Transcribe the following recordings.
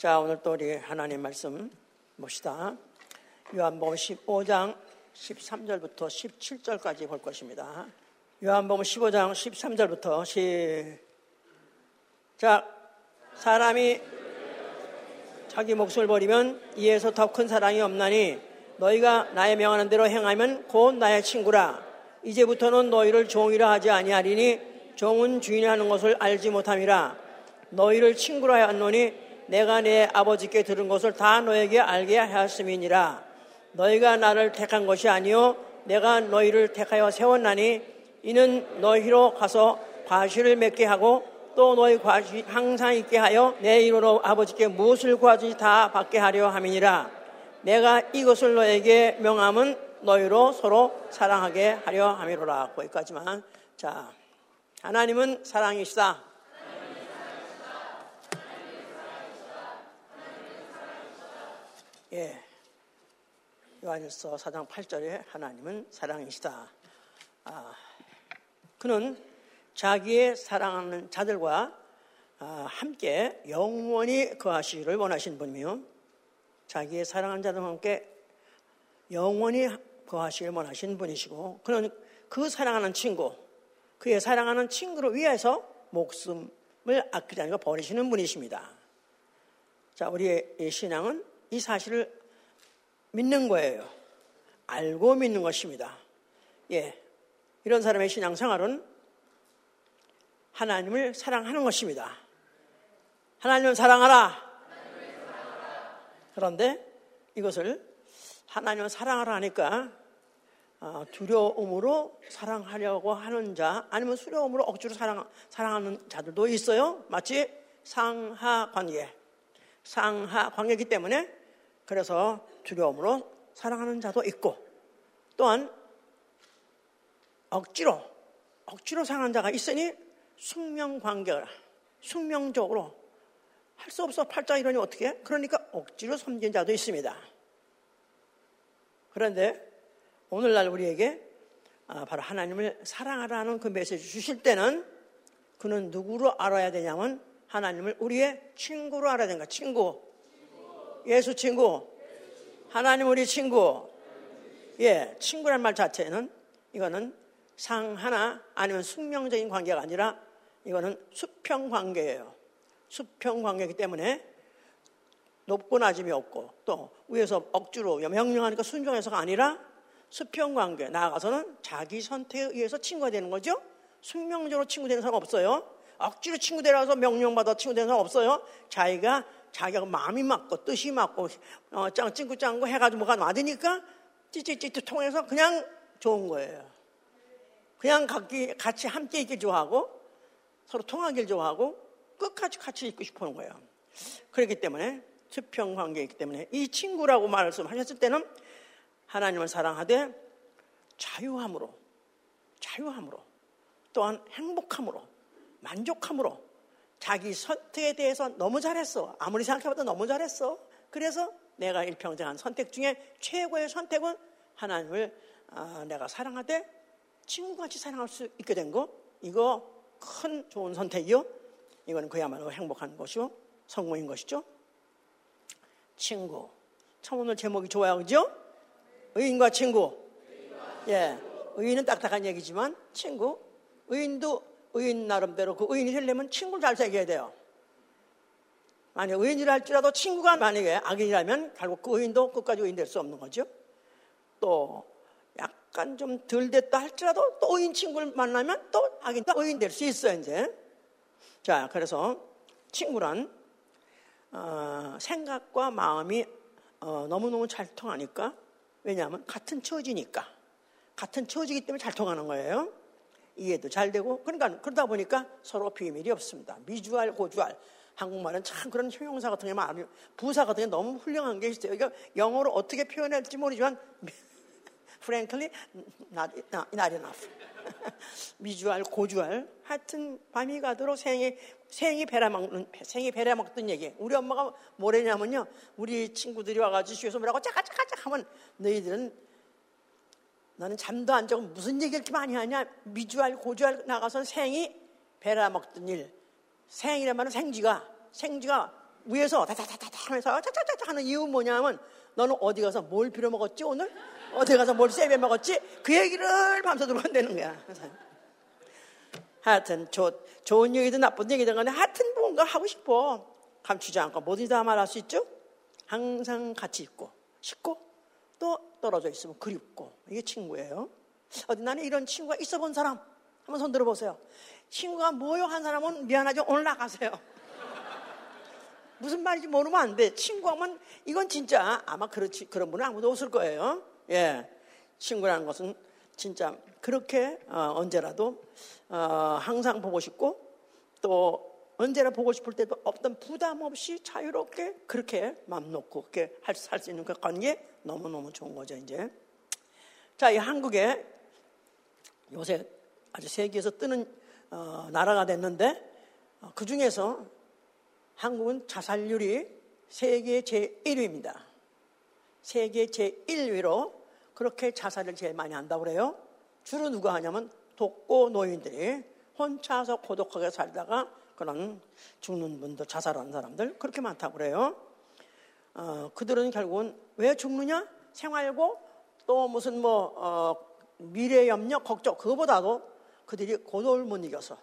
자, 오늘 또 우리 하나님 말씀 봅시다. 요한복음 15장 13절부터 17절까지 볼 것입니다. 요한복음 15장 13절부터 시작. 사람이 자기 목숨을 버리면 이에서 더 큰 사랑이 없나니 너희가 나의 명하는 대로 행하면 곧 나의 친구라. 이제부터는 너희를 종이라 하지 아니하리니 종은 주인이 하는 것을 알지 못함이라. 너희를 친구라 하였노니 내가 내 아버지께 들은 것을 다 너에게 알게 하였음이니라. 너희가 나를 택한 것이 아니요 내가 너희를 택하여 세웠나니 이는 너희로 가서 과실을 맺게 하고 또 너희 과실 항상 있게 하여 내 이름으로 아버지께 무엇을 구하지 다 받게 하려 함이니라. 내가 이것을 너에게 명함은 너희로 서로 사랑하게 하려 함이로라. 거기까지만. 자, 하나님은 사랑이시다. 예. 요한일서 4장 8절에 하나님은 사랑이시다. 아, 그는 자기의 사랑하는 자들과 아, 함께 영원히 거하시기를 원하신 분이며 자기의 사랑하는 자들과 함께 영원히 거하시기를 원하신 분이시고 그는 그 사랑하는 친구, 그의 사랑하는 친구를 위해서 목숨을 아끼지 않고 버리시는 분이십니다. 자, 우리의 신앙은 이 사실을 믿는 거예요. 알고 믿는 것입니다. 예. 이런 사람의 신앙생활은 하나님을 사랑하는 것입니다. 하나님을 사랑하라. 그런데 이것을 하나님을 사랑하라 하니까 어, 두려움으로 사랑하려고 하는 자, 아니면 수려움으로 억지로 사랑, 사랑하는 자들도 있어요. 마치 상하 관계. 상하 관계이기 때문에 그래서 두려움으로 사랑하는 자도 있고 또한 억지로 억지로 사랑하는 자가 있으니 숙명 관계가 숙명적으로 할 수 없어 팔자 이러니 어떻게 그러니까 억지로 섬긴 자도 있습니다. 그런데 오늘날 우리에게 아, 바로 하나님을 사랑하라는 그 메시지 주실 때는 그는 누구로 알아야 되냐면 하나님을 우리의 친구로 알아야 된다. 친구. 예수 친구. 하나님 우리 친구. 예, 친구란 말 자체는 이거는 상 하나 아니면 숙명적인 관계가 아니라 이거는 수평 관계예요. 수평 관계이기 때문에 높고 낮음이 없고 또 위에서 억지로 명령하니까 순종해서가 아니라 수평 관계 나아가서는 자기 선택에 의해서 친구가 되는 거죠. 숙명적으로 친구 되는 사람 없어요. 억지로 친구 되라서 명령받아 친구 되는 사람 없어요. 자기가 자기가 마음이 맞고 뜻이 맞고 어, 짱 찡구 짱구 해가지고 뭐가 맞으니까 찌찌찌찌 통해서 그냥 좋은 거예요. 그냥 같이, 같이 함께 있길 좋아하고 서로 통하길 좋아하고 끝까지 같이 있고 싶어 하는 거예요. 그렇기 때문에 수평 관계이기 때문에 이 친구라고 말씀하셨을 때는 하나님을 사랑하되 자유함으로 자유함으로 또한 행복함으로 만족함으로 자기 선택에 대해서 너무 잘했어. 아무리 생각해봐도 너무 잘했어. 그래서 내가 일평생 한 선택 중에 최고의 선택은 하나님을 아, 내가 사랑하되 친구같이 사랑할 수 있게 된 거. 이거 큰 좋은 선택이요. 이거는 그야말로 행복한 것이요. 성공인 것이죠. 친구. 참 오늘 제목이 좋아요. 그죠? 의인과 친구. 예. 의인은 딱딱한 얘기지만 친구. 의인도 의인 나름대로 그 의인이 되려면 친구를 잘 사귀어야 돼요. 만약 의인이라 할지라도 친구가 만약에 악인이라면 결국 그 의인도 끝까지 의인 될 수 없는 거죠. 또 약간 좀 덜 됐다 할지라도 또 의인 친구를 만나면 또 악인도 의인 될 수 있어요, 이제. 자, 그래서 친구란 어, 생각과 마음이 어, 너무너무 잘 통하니까 왜냐하면 같은 처지니까 같은 처지기 때문에 잘 통하는 거예요. 이해도 잘 되고 그러니까 그러다 보니까 서로 비밀이 없습니다. 미주알 고주알 한국말은 참 그런 형용사 같은 게 많아요. 부사 같은 게 너무 훌륭한 게 있어요. 그러니까 영어로 어떻게 표현할지 모르지만 frankly not, not enough. 미주알 고주알 하여튼 밤이 가도록 생이 생이 배라 먹는 생이 배라 먹던 얘기. 우리 엄마가 뭐랬냐면요. 우리 친구들이 와가지고 쉬어서 뭐라고 짜까짜까짝 하면 너희들은 너는 잠도 안 자고 무슨 얘기 이렇게 많이 하냐? 미주알, 고주알 나가서 생이 베라 먹던 일. 생이란 말은 생쥐가, 생쥐가 위에서 다다다다다 하면서 짜짜짜짜 하는 이유 뭐냐면 너는 어디 가서 뭘 빌어 먹었지 오늘? 어디 가서 뭘 세배 먹었지? 그 얘기를 밤새도록 한다는 거야. 하여튼 조, 좋은 얘기든 나쁜 얘기든 간에 하여튼 뭔가 하고 싶어. 감추지 않고 뭐든지 다 말할 수 있죠? 항상 같이 있고 싶고 또 떨어져 있으면 그립고 이게 친구예요. 어디 나는 이런 친구가 있어 본 사람 한번 손 들어보세요. 친구가 뭐요 한 사람은 미안하죠 오늘 나가세요. 무슨 말인지 모르면 안 돼. 친구하면 이건 진짜 아마 그렇지 그런 분은 아무도 없을 거예요. 예, 친구라는 것은 진짜 그렇게 어, 언제라도 어, 항상 보고 싶고 또 언제나 보고 싶을 때도 어떤 부담 없이 자유롭게 그렇게 마음 놓고 그렇게 할수 있는 그 관계 너무너무 좋은 거죠, 이제. 자, 이 한국에 요새 아주 세계에서 뜨는 어, 나라가 됐는데 어, 그 중에서 한국은 자살률이 세계 제1위입니다. 세계 제1위로 그렇게 자살을 제일 많이 한다고 그래요. 주로 누가 하냐면 독고 노인들이 혼자서 고독하게 살다가 그런 죽는 분들, 자살하는 사람들 그렇게 많다고 그래요. 어, 그들은 결국은 왜 죽느냐? 생활고 또 무슨 뭐 어, 미래 염려, 걱정 그거보다도 그들이 고독을 못 이겨서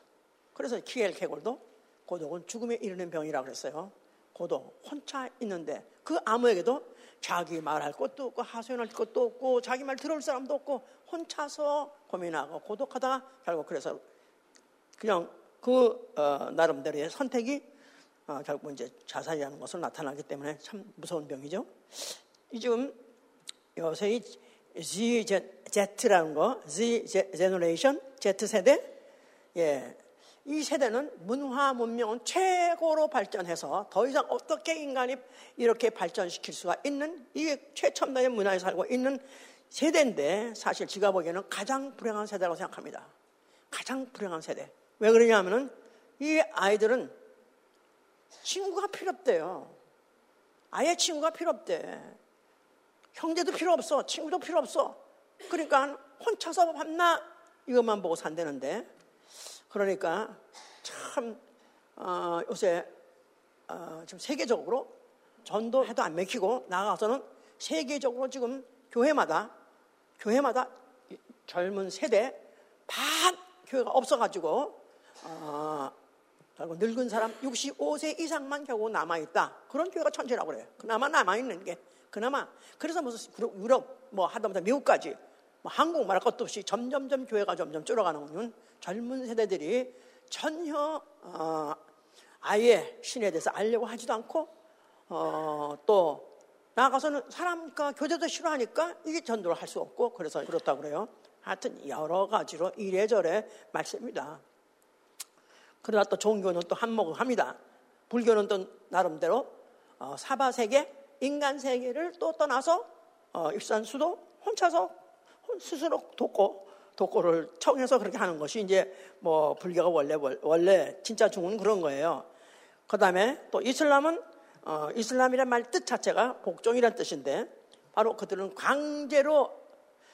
그래서 키엘 케골도 고독은 죽음에 이르는 병이라고 그랬어요. 고독, 혼자 있는데 그 아무에게도 자기 말할 것도 없고 하소연할 것도 없고 자기 말 들을 사람도 없고 혼자서 고민하고 고독하다가 결국 그래서 그냥 그 어, 나름대로의 선택이 어, 결국 이제 자살이라는 것을 나타나기 때문에 참 무서운 병이죠. 이 지금 요새 이 Z, Z라는 거, Z generation, Z 세대, 예, 이 세대는 문화 문명은 최고로 발전해서 더 이상 어떻게 인간이 이렇게 발전시킬 수가 있는 이게 최첨단의 문화에 살고 있는 세대인데 사실 제가 보기에는 가장 불행한 세대라고 생각합니다. 가장 불행한 세대. 왜 그러냐 하면은 이 아이들은 친구가 필요 없대요. 아예 친구가 필요 없대. 형제도 필요 없어. 친구도 필요 없어. 그러니까 혼자서 밤낮 이것만 보고 산다는데. 그러니까 참, 어, 요새, 어, 지금 세계적으로 전도해도 안 맥히고 나가서는 세계적으로 지금 교회마다, 교회마다 젊은 세대 반 교회가 없어가지고 어, 결국 늙은 사람 65세 이상만 결국 남아있다. 그런 교회가 천재라고 그래요. 그나마 남아있는 게. 그나마. 그래서 무슨 유럽, 뭐 하다못해 미국까지 뭐 한국 말할 것도 없이 점점점 교회가 점점 줄어가는 거는 젊은 세대들이 전혀 어, 아예 신에 대해서 알려고 하지도 않고 어, 또 나가서는 사람과 교제도 싫어하니까 이게 전도를 할 수 없고 그래서 그렇다고 그래요. 하여튼 여러 가지로 이래저래 말씀입니다. 그러다 또 종교는 또 한몫을 합니다. 불교는 또 나름대로 어, 사바 세계, 인간 세계를 또 떠나서 어, 입산수도 혼자서 스스로 돕고 독고를 청해서 그렇게 하는 것이 이제 뭐 불교가 원래 원래 진짜 중은 그런 거예요. 그 다음에 또 이슬람은 어, 이슬람이란 말 뜻 자체가 복종이란 뜻인데 바로 그들은 강제로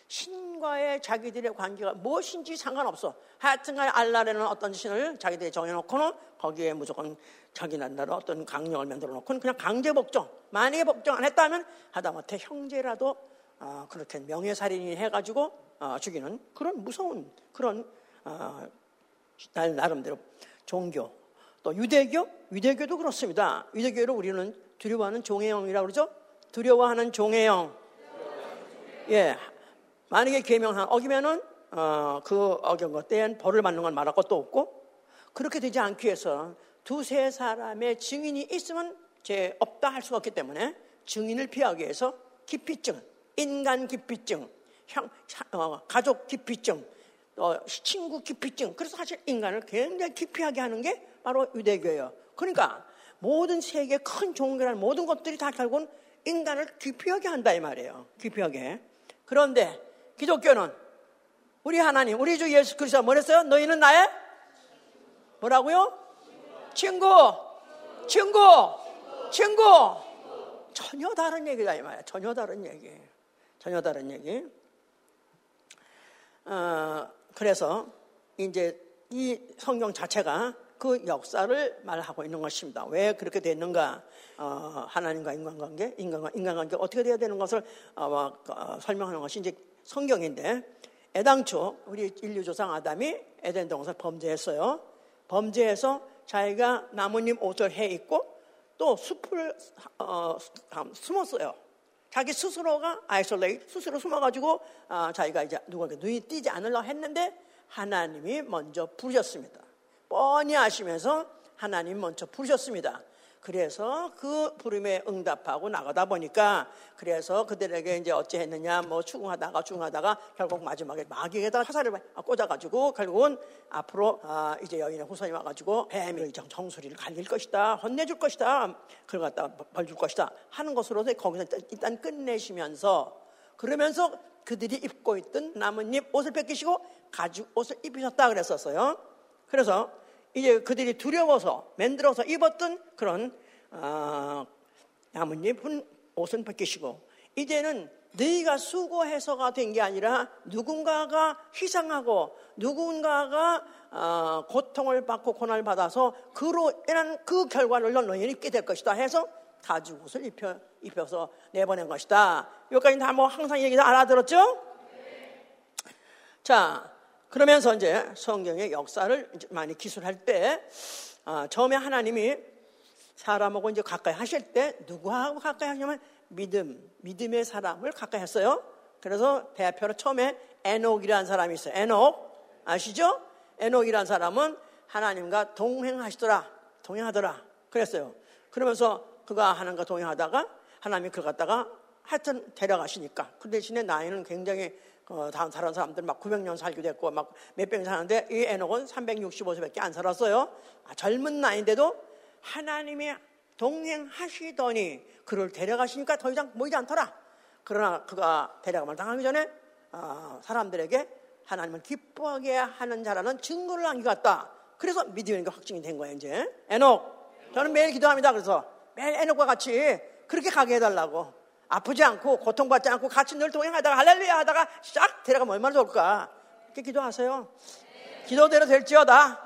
신과의 자기들의 관계가 무엇인지 상관없어. 하여튼간 알라라는 어떤 신을 자기들이 정해놓고는 거기에 무조건 자기 나라로 어떤 강령을 만들어 놓고는 그냥 강제 복종. 만약에 복종 안 했다면 하다못해 형제라도 어, 그렇게 명예살인이 해가지고 어, 죽이는 그런 무서운 그런 어, 나름대로 종교 또 유대교 유대교도 그렇습니다. 유대교를 우리는 두려워하는 종의 영이라고 그러죠. 두려워하는 종의 영. 예, 만약에 계명한 어기면은 어, 그 어긴 것 때엔 벌을 받는 건 말할 것도 없고 그렇게 되지 않기 위해서 두세 사람의 증인이 있으면 죄 없다 할 수가 없기 때문에 증인을 피하기 위해서 기피증, 인간 기피증, 형, 어, 가족 기피증, 어, 친구 기피증. 그래서 사실 인간을 굉장히 기피하게 하는 게 바로 유대교예요. 그러니까 모든 세계 큰 종교라는 모든 것들이 다 결국은 인간을 기피하게 한다 이 말이에요. 기피하게. 그런데 기독교는 우리 하나님, 우리 주 예수 그리스도가 뭐랬어요? 너희는 나의 뭐라고요? 친구, 친구, 친구. 전혀 다른 얘기다 이 말이야. 전혀 다른 얘기. 전혀 다른 얘기. 어, 그래서 이제 이 성경 자체가 그 역사를 말하고 있는 것입니다. 왜 그렇게 됐는가? 어, 하나님과 인간관계, 인간과 인간관계 어떻게 돼야 되는 것을 어, 어, 설명하는 것이 이제 성경인데 애당초 우리 인류 조상 아담이 에덴 동산 범죄했어요. 범죄해서 자기가 나뭇잎 옷을 해 입고 또 숲을 어, 숨었어요. 자기 스스로가 isolate 스스로 숨어가지고 아, 자기가 이제 누구에게 눈이 띄지 않으려 했는데 하나님이 먼저 부르셨습니다. 뻔히 아시면서 하나님 먼저 부르셨습니다. 그래서 그 부름에 응답하고 나가다 보니까 그래서 그들에게 이제 어찌 했느냐 뭐 추궁하다가 추궁하다가 결국 마지막에 마귀에다 화살을 꽂아가지고 결국은 앞으로 아 이제 여인의 후손이 와가지고 뱀이 정수리를 갈릴 것이다 혼내줄 것이다 그걸 갖다 벌줄 것이다 하는 것으로 거기서 일단 끝내시면서 그러면서 그들이 입고 있던 나뭇잎 옷을 벗기시고 가죽 옷을 입으셨다 그랬었어요. 그래서 이제 그들이 두려워서 만들어서 입었던 그런 어, 나뭇잎 옷은 벗기시고 이제는 너희가 수고해서가 된 게 아니라 누군가가 희생하고 누군가가 어, 고통을 받고 고난을 받아서 그로 인한 그 결과를 너희는 입게 될 것이다 해서 가죽 옷을 입혀, 입혀서 내보낸 것이다. 여기까지 다뭐 항상 얘기 다 알아들었죠? 자, 그러면서 이제 성경의 역사를 많이 기술할 때 어, 처음에 하나님이 사람하고 이제 가까이 하실 때 누구하고 가까이 하냐면 믿음, 믿음의 사람을 가까이 했어요. 그래서 대표로 처음에 에녹이라는 사람이 있어요. 에녹 아시죠? 에녹이라는 사람은 하나님과 동행하시더라, 동행하더라. 그랬어요. 그러면서 그가 하나님과 동행하다가 하나님이 그걸 갖다가 하여튼 데려가시니까 그 대신에 나이는 굉장히 어, 다른 다른 사람들 막 900년 살기도 했고 막 몇백 년 사는데 이 에녹은 365세밖에 안 살았어요. 아, 젊은 나이인데도 하나님이 동행하시더니 그를 데려가시니까 더 이상 모이지 않더라. 그러나 그가 데려감을 당하기 전에 어, 사람들에게 하나님을 기뻐하게 하는 자라는 증거를 남겨갔다. 그래서 믿음이 확증이 된 거예요, 이제. 에녹. 저는 매일 기도합니다. 그래서 매일 에녹과 같이 그렇게 가게 해달라고. 아프지 않고 고통받지 않고 같이 늘 동행하다가 할렐루야 하다가 싹 데려가면 얼마나 좋을까. 이렇게 기도하세요. 기도대로 될지어다.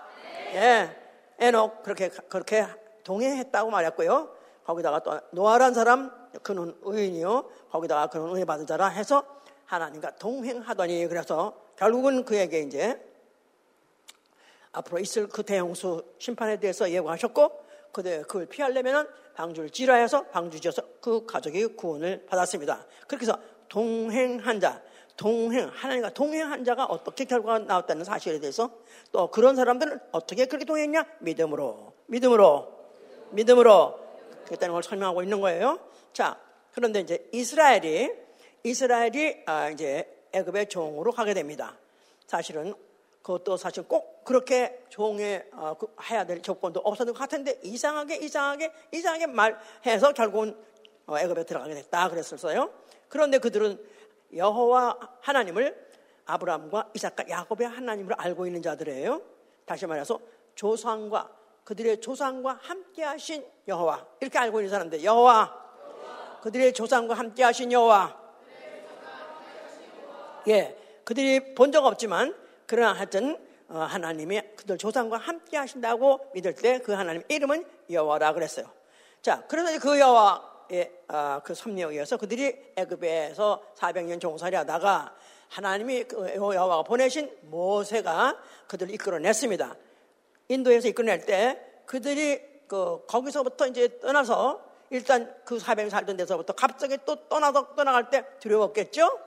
예. 에녹 그렇게 그렇게 동행했다고 말했고요. 거기다가 또 노아란 사람 그는 의인이요. 거기다가 그는 은혜 받은 자라 해서 하나님과 동행하더니 그래서 결국은 그에게 이제 앞으로 있을 그 대형수 심판에 대해서 예고하셨고 그걸 피하려면은 방주를 지라해서 방주 지어서 그 가족이 구원을 받았습니다. 그렇게 해서 동행한 자, 동행, 하나님과 동행한 자가 어떻게 결과가 나왔다는 사실에 대해서 또 그런 사람들은 어떻게 그렇게 동행했냐? 믿음으로, 믿음으로, 믿음으로 그랬다는 걸 설명하고 있는 거예요. 자, 그런데 이제 이스라엘이, 이스라엘이 아, 이제 애굽의 종으로 가게 됩니다. 사실은 그것도 사실 꼭 그렇게 종에 어, 그 해야 될 조건도 없었던 것 같은데 이상하게 이상하게 이상하게 말해서 결국은 어, 애굽에 들어가게 됐다 그랬었어요. 그런데 그들은 여호와 하나님을 아브라함과 이삭과 야곱의 하나님으로 알고 있는 자들이에요. 다시 말해서 조상과 그들의 조상과 함께 하신 여호와 이렇게 알고 있는 사람들 여호와 그들의 조상과 함께 하신 여호와 예 그들이 본 적 없지만 그러나 하여튼 어, 하나님이 그들 조상과 함께 하신다고 믿을 때 그 하나님 이름은 여호와라 그랬어요. 자, 그래서 그 여호와의 어, 그 섭리에 의해서 그들이 애굽에서 400년 종살이 하다가 하나님이 그 여호와가 보내신 모세가 그들을 이끌어냈습니다. 인도에서 이끌어낼 때 그들이 그 거기서부터 이제 떠나서 일단 그 400년 살던 데서부터 갑자기 또 떠나서 떠나갈 때 두려웠겠죠?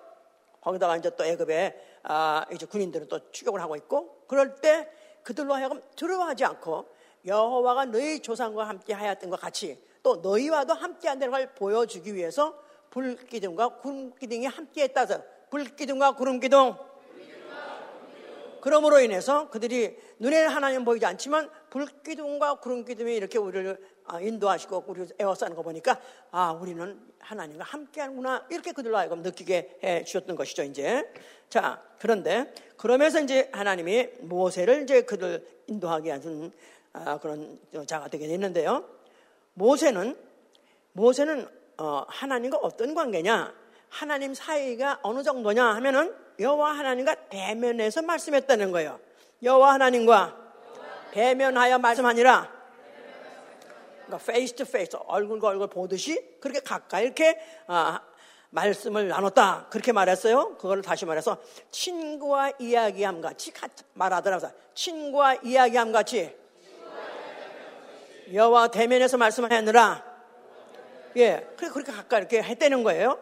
거기다가 이제 또 애굽에 아, 이제 군인들은 또 추격을 하고 있고 그럴 때 그들로 하여금 두려워하지 않고 여호와가 너희 조상과 함께 하였던 것 같이 또 너희와도 함께 한다는 걸 보여주기 위해서 불기둥과 구름기둥이 함께 했다서 불기둥과 구름기둥. 그러므로 인해서 그들이 눈에는 하나님 보이지 않지만 불기둥과 구름기둥이 이렇게 우리를 아, 인도하시고 우리를 애워싸는 거 보니까 아 우리는 하나님과 함께하는구나. 이렇게 그들로 하여금 느끼게 해 주셨던 것이죠 이제. 자 그런데 그러면서 이제 하나님이 모세를 이제 그들 인도하게 하는 아, 그런 자가 되게 됐는데요. 모세는 모세는 어, 하나님과 어떤 관계냐? 하나님 사이가 어느 정도냐? 하면은 여호와 하나님과 대면해서 말씀했다는 거예요. 여호와 하나님과 대면하여 말씀하니라. 그러니까 face to face 얼굴과 얼굴 보듯이 그렇게 가까이 이렇게 아, 말씀을 나눴다 그렇게 말했어요. 그걸 다시 말해서 친구와 이야기함 같이 말하더라고요. 친구와 이야기함 같이 여와 대면에서 말씀하느라 예, 그래 그렇게 가까이 이렇게 했다는 거예요.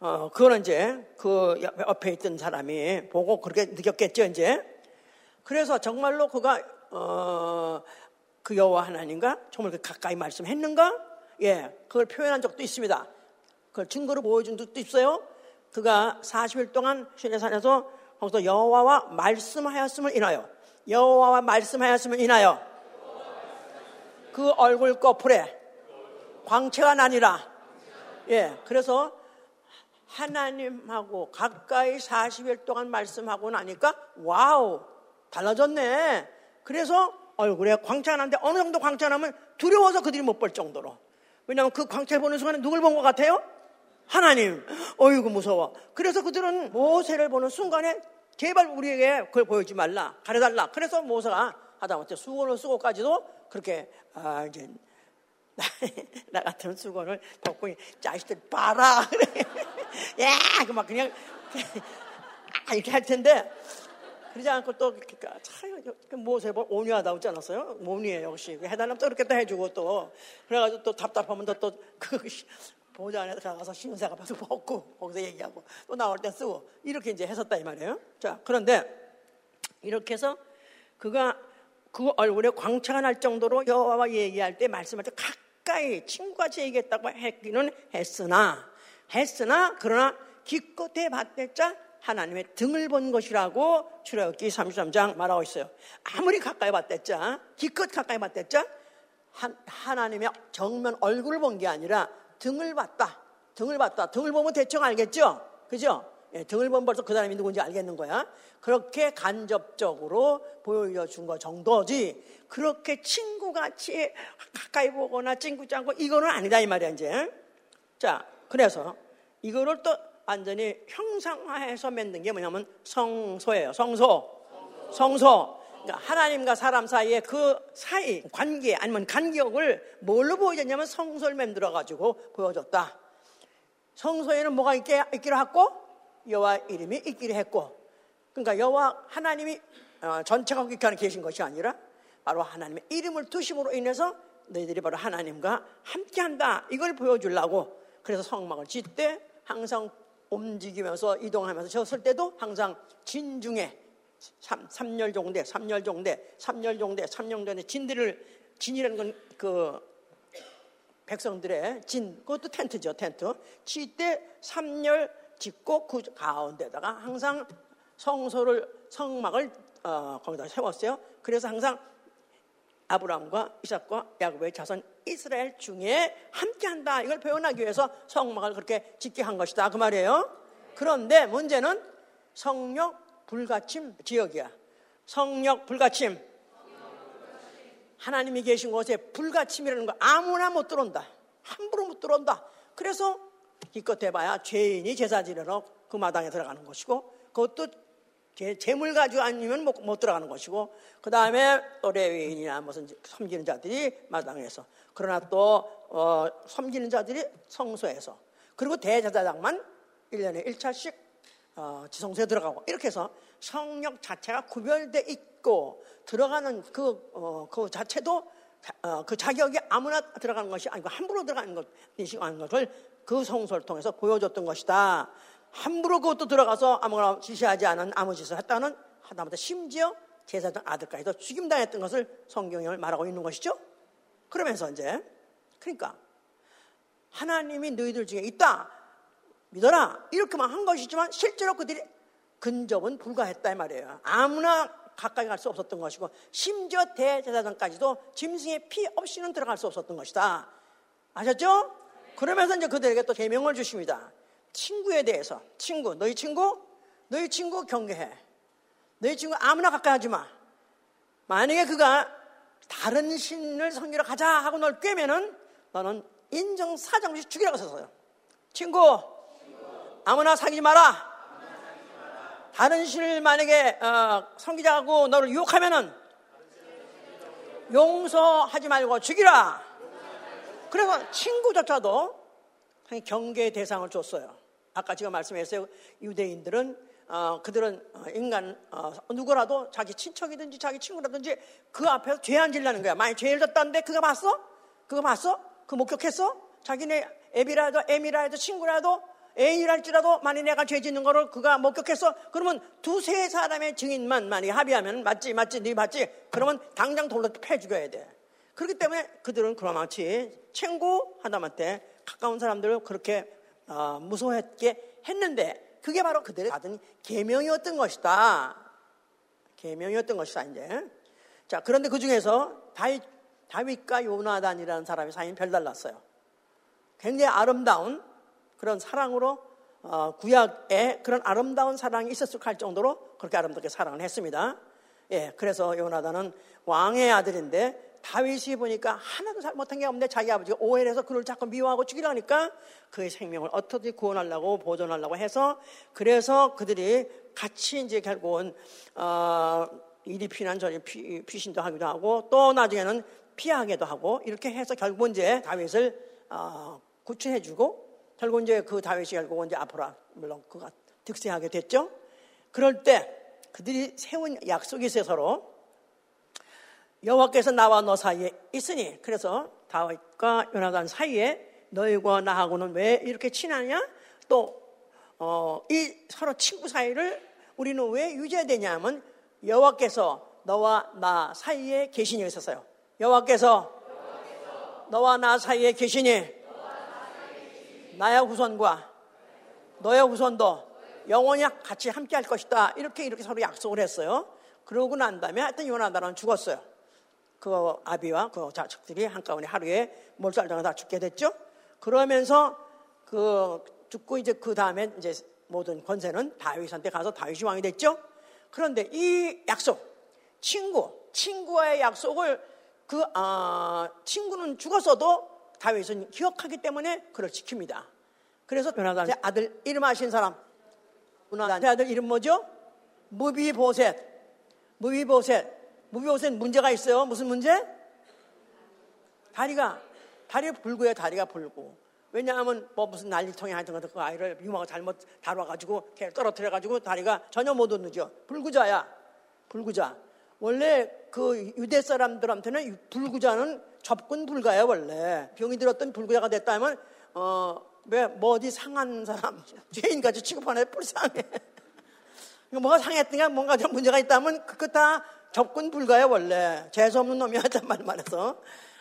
어, 그거는 이제 그 옆에 있던 사람이 보고 그렇게 느꼈겠죠, 이제. 그래서 정말로 그가 어, 그 여호와 하나님과 정말 그 가까이 말씀했는가? 예, 그걸 표현한 적도 있습니다. 그걸 증거로 보여준 적도 있어요. 그가 40일 동안 시내산에서 거기서 여호와와 말씀하였음을 인하여 여호와와 말씀하였음을 인하여 그 얼굴 꺼풀에 광채가 나니라. 예, 그래서 하나님하고 가까이 40일 동안 말씀하고 나니까 wow 달라졌네. 그래서 얼굴에 광채가 나는데 어느 정도 광채가 나면 두려워서 그들이 못 볼 정도로. 왜냐하면 그 광채를 보는 순간에 누굴 본 것 같아요? 하나님. 어이구 무서워. 그래서 그들은 모세를 보는 순간에 제발 우리에게 그걸 보여주지 말라. 가려달라. 그래서 모세가 하다못해 수건을 쓰고까지도 그렇게 아 이제 나, 나 같은 수건을 덮고 자식들 봐라 그래 야 그 막 그냥 아, 이렇게 할 텐데 그러지 않고 또 참 모세볼 온유하다고 했지 않았어요? 온유해 역시 해달라면 또 이렇게 또 해주고 또 그래가지고 또 답답하면 또그 보좌 안에 들어가서 신사가 봐서 벗고 거기서 얘기하고 또 나올 때 쓰고 이렇게 이제 했었다 이 말이에요. 자 그런데 이렇게 해서 그가 그 얼굴에 광채가 날 정도로 여호와와 얘기할 때 말씀할 때 가까이 친구같이 얘기했다고 했기는 했으나 했으나 그러나 기껏해 봤댔자 하나님의 등을 본 것이라고 출애굽기 33장 말하고 있어요. 아무리 가까이 봤댔자 기껏 가까이 봤댔자 하나님의 정면 얼굴을 본 게 아니라 등을 봤다. 등을 봤다. 등을 보면 대충 알겠죠? 그죠? 예, 등을 보면 벌써 그 사람이 누군지 알겠는 거야. 그렇게 간접적으로 보여준 것 정도지. 그렇게 친구같이 가까이 보거나 친구 짱고 이거는 아니다 이 말이야 이제. 자, 그래서 이거를 또 완전히 형상화해서 만든 게 뭐냐면 성소예요. 성소. 성소. 그러니까 하나님과 사람 사이의 그 사이 관계 아니면 간격을 뭘로 보여줬냐면 성소를 만들어 가지고 보여줬다. 성소에는 뭐가 있게, 있기로 했고 여호와 이름이 있기로 했고 그러니까 여호와 하나님이 어, 전체가 거기 계신 것이 아니라 바로 하나님의 이름을 두심으로 인해서 너희들이 바로 하나님과 함께한다 이걸 보여주려고 그래서 성막을 짓때 항상 움직이면서 이동하면서 졌을 때도 항상 진중에 3, 3열 종대, 3열 종대, 3열 종대, 3열 종대 진들을 진이라는 건 그 백성들의 진 그것도 텐트죠 텐트 칠때 3열 짓고 그 가운데다가 항상 성소를 성막을 어, 거기다 세웠어요. 그래서 항상 아브라함과 이삭과 야곱의 자손 이스라엘 중에 함께한다. 이걸 표현하기 위해서 성막을 그렇게 짓게 한 것이다. 그 말이에요. 그런데 문제는 성령 불가침 지역이야. 성령 불가침. 하나님이 계신 곳에 불가침이라는 거 아무나 못 들어온다. 함부로 못 들어온다. 그래서 기껏 해봐야 죄인이 제사 지내러 그 마당에 들어가는 것이고 그것도 재물 가지고 아니면 못, 못 들어가는 것이고 그 다음에 또 레위인이나 무슨 섬기는 자들이 마당에서 그러나 또 어, 섬기는 자들이 성소에서 그리고 대제사장만 1년에 1차씩 어, 지성소에 들어가고 이렇게 해서 성역 자체가 구별돼 있고 들어가는 그, 어, 그 자체도 어, 그 자격이 아무나 들어가는 것이 아니고 함부로 들어가는 것이 아닌 것을 그 성소를 통해서 보여줬던 것이다. 함부로 그것도 들어가서 아무거나 지시하지 않은 아무 짓을 했다는 하다못해 심지어 제사장 아들까지도 죽임당했던 것을 성경이 말하고 있는 것이죠. 그러면서 이제 그러니까 하나님이 너희들 중에 있다 믿어라 이렇게만 한 것이지만 실제로 그들이 근접은 불가했다 이 말이에요. 아무나 가까이 갈 수 없었던 것이고 심지어 대제사장까지도 짐승의 피 없이는 들어갈 수 없었던 것이다. 아셨죠? 그러면서 이제 그들에게 또 개명을 주십니다. 친구에 대해서 친구 너희 친구 너희 친구 경계해. 너희 친구 아무나 가까이 하지 마. 만약에 그가 다른 신을 섬기러 가자 하고 널 꿰면은 너는 인정 사정 없이 죽이라고 썼어요. 친구, 아무나 사귀지 마라. 다른 신을 만약에 어, 섬기자고 너를 유혹하면은 용서하지 말고 죽이라. 그래서 친구조차도 경계의 대상을 줬어요. 아까 제가 말씀했어요. 유대인들은 어, 그들은 어, 인간 어, 누구라도 자기 친척이든지 자기 친구라든지 그 앞에서 죄 안 질라는 거야. 만약 죄를 졌다는데 그거 봤어? 그거 봤어? 그 목격했어? 자기네 애비라도 애미라도 친구라도 애인이랄지라도 만약 내가 죄 짓는 거를 그가 목격했어? 그러면 두세 사람의 증인만 만약 합의하면 맞지 맞지 네 맞지? 그러면 당장 돌로 패 죽여야 돼. 그렇기 때문에 그들은 그러마치 친구 하다못해 가까운 사람들을 그렇게 어, 무서워했게 했는데 그게 바로 그들의 받은 계명이었던 것이다. 계명이었던 것이다 이제. 자 그런데 그 중에서 다윗, 다윗과 요나단이라는 사람이 사이는 별달랐어요. 굉장히 아름다운 그런 사랑으로 어, 구약에 그런 아름다운 사랑이 있었을 할 정도로 그렇게 아름답게 사랑을 했습니다. 예, 그래서 요나단은 왕의 아들인데 다윗이 보니까 하나도 잘못한 게 없는데 자기 아버지가 오해해서 그를 자꾸 미워하고 죽이려니까 그의 생명을 어떻게 구원하려고 보존하려고 해서 그래서 그들이 같이 이제 결국은 어, 이리 피난 저리 피, 피신도 하기도 하고 또 나중에는 피하게도 하고 이렇게 해서 결국 이제 다윗을 어, 구출해주고 결국 이제 그 다윗이 결국 이제 앞으로 물론 그가 득세하게 됐죠. 그럴 때 그들이 세운 약속이 있어요 서로 여호와께서 나와 너 사이에 있으니 그래서 다윗과 요나단 사이에 너희와 나하고는 왜 이렇게 친하냐? 또 어, 이 서로 친구 사이를 우리는 왜 유지해야 되냐면 여호와께서 너와 나 사이에 계시니 있었어요. 여호와께서 너와 나 사이에 계시니 나의 후손과 너의 후손도 영원히 같이 함께 할 것이다. 이렇게 이렇게 서로 약속을 했어요. 그러고 난 다음에 하여튼 요나단은 죽었어요. 그 아비와 그 자식들이 한꺼번에 하루에 몰살당하 다 죽게 됐죠. 그러면서 그 죽고 이제 그 다음에 이제 모든 권세는 다윗한테 가서 다윗이 왕이 됐죠. 그런데 이 약속, 친구, 친구와의 약속을 그 아, 친구는 죽었어도 다윗은 기억하기 때문에 그를 지킵니다. 그래서 변화단 아들 이름 아신 사람, 변화단 아들 이름 뭐죠? 무비보셋, 무비보셋. 무비옷엔 문제가 있어요. 무슨 문제? 다리가 다리가 불고요. 다리가 불고. 왜냐하면 뭐 무슨 난리통에 하여튼 그 아이를 유모가 잘못 다뤄가지고 걔를 떨어뜨려가지고 다리가 전혀 못 얻는죠. 불구자야. 불구자. 원래 그 유대 사람들한테는 불구자는 접근 불가야 원래. 병이 들었던 불구자가 됐다면 어 왜 뭐 어디 상한 사람 죄인같이 취급하네 불쌍해. 뭐가 상했든가 뭔가 좀 문제가 있다면 그거 다 접근 불가야 원래 재수 없는 놈이 하단 말만 해서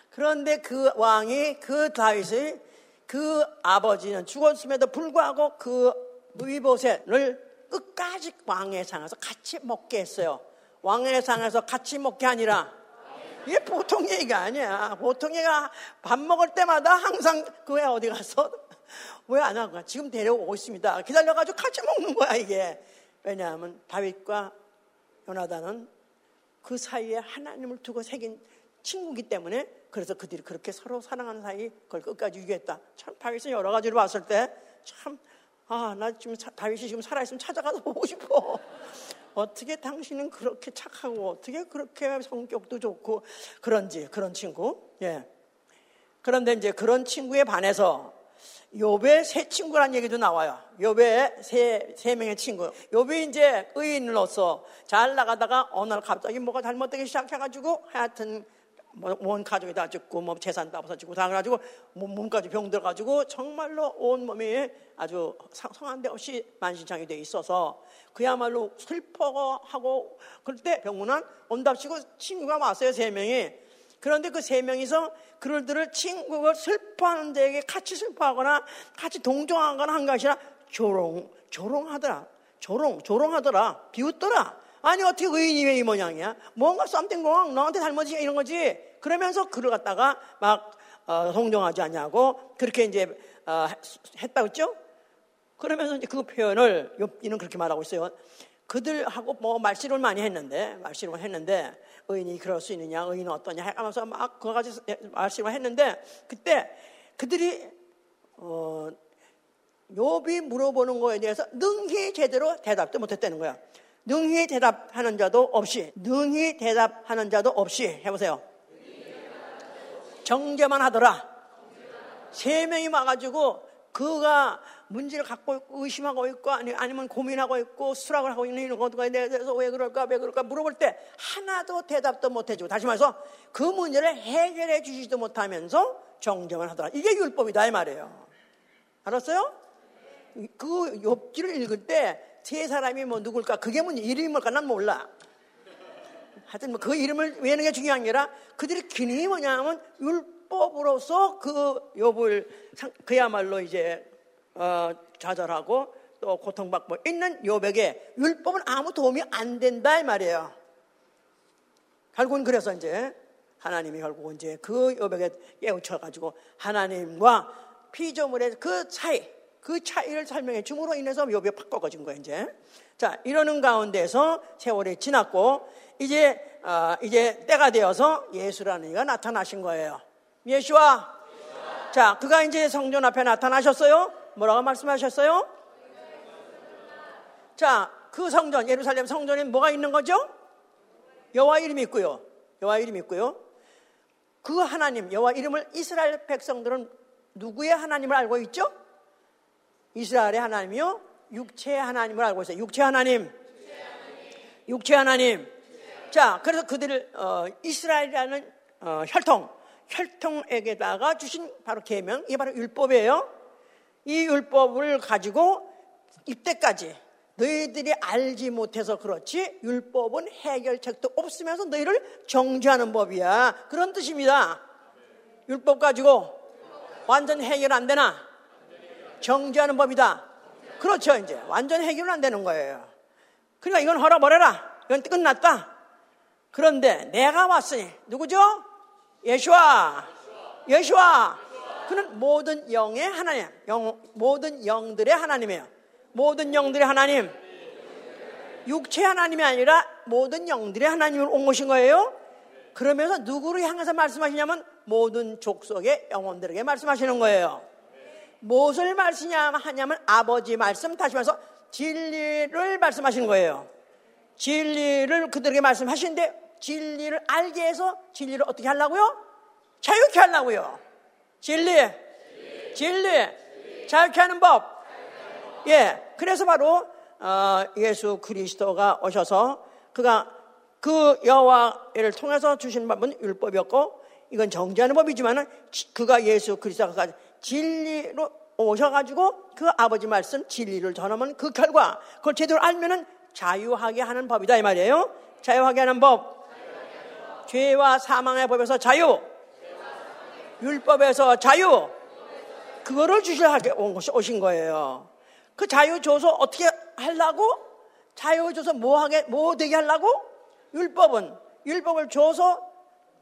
그런데 그 왕이 그 다윗의 그 아버지는 죽었음에도 불구하고 그 무비보셋을 끝까지 왕의 상에서 같이 먹게 했어요. 왕의 상에서 같이 먹게 아니라 이게 보통 얘기가 아니야. 보통 얘기가 밥 먹을 때마다 항상 그 애 어디 가서 왜 안 하고 지금 데려오고 있습니다. 기다려가지고 같이 먹는 거야 이게. 왜냐하면 다윗과 요나단은 그 사이에 하나님을 두고 새긴 친구기 때문에 그래서 그들이 그렇게 서로 사랑하는 사이 그걸 끝까지 유기했다. 참 다윗은 여러 가지로 봤을 때 참 아, 나 지금 다윗이 지금 살아있으면 찾아가서 보고 싶어. 어떻게 당신은 그렇게 착하고 어떻게 그렇게 성격도 좋고 그런지 그런 친구. 예. 그런데 이제 그런 친구에 반해서 요배 세 친구란 얘기도 나와요. 요배 세, 세 명의 친구. 요배 이제 의인으로서 잘 나가다가 어느 날 갑자기 뭐가 잘못되기 시작해가지고 하여튼 뭐 온 가족이 다 죽고 뭐 재산 다 없어지고 다 그래가지고 몸까지 병들어가지고 정말로 온 몸이 아주 성한 데 없이 만신창이 돼 있어서 그야말로 슬퍼하고 그럴 때 병문안 온답시고 친구가 왔어요 세 명이 그런데 그 세 명이서 그들을 친구가 슬퍼하는 데에게 같이 슬퍼하거나 같이 동정하거나 한 것이라 조롱, 조롱하더라. 조롱, 조롱하더라. 비웃더라. 아니, 어떻게 의인이 왜 이 모양이야? 뭔가 썸띵 공, 너한테 잘못이 이런 거지. 그러면서 그를 갖다가 막, 어, 동정하지 않냐고, 그렇게 이제, 어, 했다고 했죠? 그러면서 이제 그 표현을, 이는 그렇게 말하고 있어요. 그들하고 뭐 말씨를 많이 했는데, 말씨를 했는데, 의인이 그럴 수 있느냐, 의인은 어떠냐 하면서 막 그거 가지고 말씀을 했는데 그때 그들이 어, 욥이 물어보는 거에 대해서 능히 제대로 대답도 못했다는 거야. 능히 대답하는 자도 없이, 능히 대답하는 자도 없이 해보세요. 정죄만 하더라. 세 명이 와가지고 그가 문제를 갖고 의심하고 있고 아니, 아니면 고민하고 있고 수락을 하고 있는 이런 것에 대해서 왜 그럴까 왜 그럴까 물어볼 때 하나도 대답도 못 해주고 다시 말해서 그 문제를 해결해 주지도 못하면서 정죄만 하더라. 이게 율법이다 이 말이에요. 알았어요? 그 욥기를 읽을 때 세 사람이 뭐 누굴까 그게 문제 이름이 뭘까 난 몰라. 하여튼 뭐 그 이름을 외우는 게 중요한 게 아니라 그들의 기능이 뭐냐면 율법으로서 그 욥을 그야말로 이제 어, 좌절하고 또 고통받고 있는 욥에게 율법은 아무 도움이 안 된다 이 말이에요. 결국은 그래서 이제 하나님이 결국 이제 그 욥에게 깨우쳐 가지고 하나님과 피조물의 그 차이 그 차이를 설명해 줌으로 인해서 욥이 바꿔진 거예요, 이제. 자, 이러는 가운데서 세월이 지났고, 이제, 어, 이제 때가 되어서 예수라는 이가 나타나신 거예요. 예수와, 자, 그가 이제 성전 앞에 나타나셨어요? 뭐라고 말씀하셨어요? 자, 그 성전, 예루살렘 성전에 뭐가 있는 거죠? 여호와 이름이 있고요. 여호와 이름이 있고요. 그 하나님, 여호와 이름을 이스라엘 백성들은 누구의 하나님을 알고 있죠? 이스라엘의 하나님이요? 육체의 하나님을 알고 있어요. 육체 하나님. 육체 하나님. 자, 그래서 그들을 어, 이스라엘이라는 어, 혈통, 혈통에게다가 주신 바로 계명, 이게 바로 율법이에요. 이 율법을 가지고 이때까지 너희들이 알지 못해서 그렇지 율법은 해결책도 없으면서 너희를 정죄하는 법이야. 그런 뜻입니다. 율법 가지고 완전 해결 안 되나? 정죄하는 법이다. 그렇죠, 이제. 완전 해결은 안 되는 거예요. 그러니까 이건 허락버려라. 이건 끝났다. 그런데 내가 왔으니, 누구죠? 예수와. 예수와. 그는 모든 영의 하나님, 영, 모든 영들의 하나님이에요. 모든 영들의 하나님. 육체 하나님이 아니라 모든 영들의 하나님을 온 것인 거예요. 그러면서 누구를 향해서 말씀하시냐면 모든 족속의 영혼들에게 말씀하시는 거예요. 무엇을 말씀하냐면 아버지 말씀 다시 말해서 진리를 말씀하시는 거예요. 진리를 그들에게 말씀하시는데 진리를 알게 해서 진리를 어떻게 하려고요? 자유케 하려고요. 진리, 진리. 자유케 하는 법. 예, 그래서 바로 어, 예수 그리스도가 오셔서 그가 그 여호와를 통해서 주신 법은 율법이었고 이건 정죄하는 법이지만은 그가 예수 그리스도가 진리로 오셔가지고 그 아버지 말씀 진리를 전하면 그 결과 그걸 제대로 알면은 자유하게 하는 법이다 이 말이에요. 자유하게 하는 법. 죄와 사망의 법에서 자유. 율법에서 자유. 그거를 주시려고 오신 거예요. 그 자유 줘서 어떻게 하려고? 자유 줘서 뭐 하게, 뭐 되게 하려고? 율법은, 율법을 줘서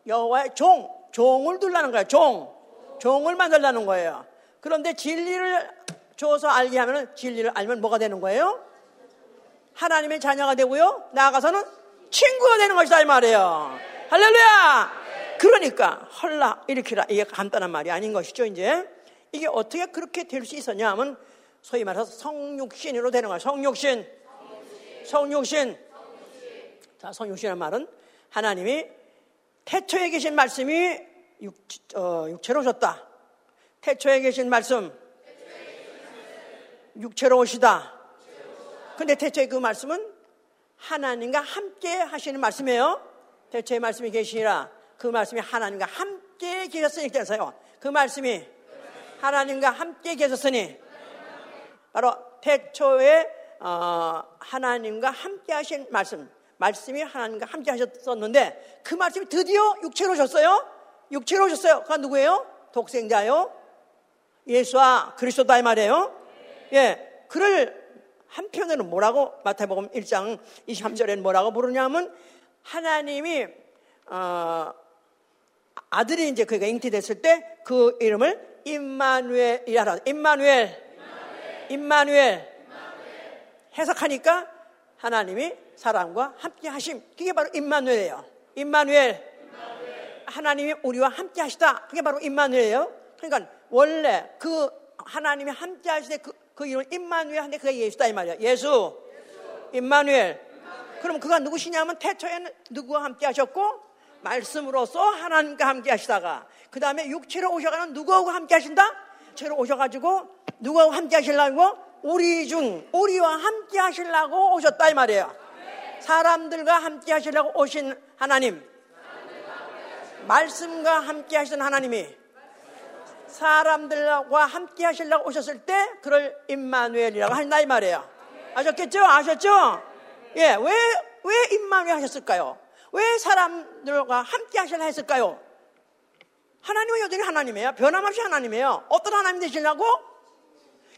여호와의 종, 종을 둘라는 거예요. 종. 종을 만들라는 거예요. 그런데 진리를 줘서 알게 하면 진리를 알면 뭐가 되는 거예요? 하나님의 자녀가 되고요. 나아가서는 친구가 되는 것이다 이 말이에요. 할렐루야! 그러니까 헐라 일으키라 이게 간단한 말이 아닌 것이죠 이제 이게 어떻게 그렇게 될 수 있었냐 하면 소위 말해서 성육신으로 되는 거예요. 성육신. 성육신. 자, 성육신이라는 말은 하나님이 태초에 계신 말씀이 육, 어, 육체로 오셨다. 태초에 계신 말씀. 육체로 오시다. 근데 태초에 그 말씀은 하나님과 함께 하시는 말씀이에요. 태초에 말씀이 계시니라. 그 말씀이 하나님과 함께 계셨으니 그래서요. 그 말씀이 하나님과 함께 계셨으니 바로 태초에 어, 하나님과 함께 하신 말씀 말씀이 하나님과 함께 하셨었는데 그 말씀이 드디어 육체로 오셨어요. 육체로 오셨어요. 그가 누구예요? 독생자요. 예수와 그리스도다 이 말이에요. 예, 그를 한편으로는 뭐라고 마태복음 1장 23절에는 뭐라고 부르냐면 하나님이 어, 아들이 이제 그가 잉태됐을 때 그 이름을 임마누엘이라 임마누엘 임마누엘 해석하니까 하나님이 사람과 함께 하심 그게 바로 임마누엘이에요. 임마누엘 하나님이 우리와 함께 하시다. 그게 바로 임마누엘이에요. 그러니까 원래 그 하나님이 함께 하실 때그 그 이름 임마누엘 한데 그게 예수다 이 말이야. 예수. 임마누엘. 그럼 그가 누구시냐면 태초에는 누구와 함께 하셨고 말씀으로서 하나님과 함께 하시다가 그 다음에 육체로 오셔가는 누구하고 함께 하신다? 육체로 오셔가지고 누구하고 함께 하시려고? 우리 중 우리와 함께 하시려고 오셨다 이 말이에요. 사람들과 함께 하시려고 오신 하나님 말씀과 함께 하시는 하나님이 사람들과 함께 하시려고 오셨을 때 그를 임마누엘이라고 한다 이 말이에요. 아셨겠죠? 아셨죠? 예, 왜, 왜 임마누엘 하셨을까요? 왜 사람들과 함께 하시려 했을까요? 하나님은 여전히 하나님이에요. 변함없이 하나님이에요. 어떤 하나님 되시려고?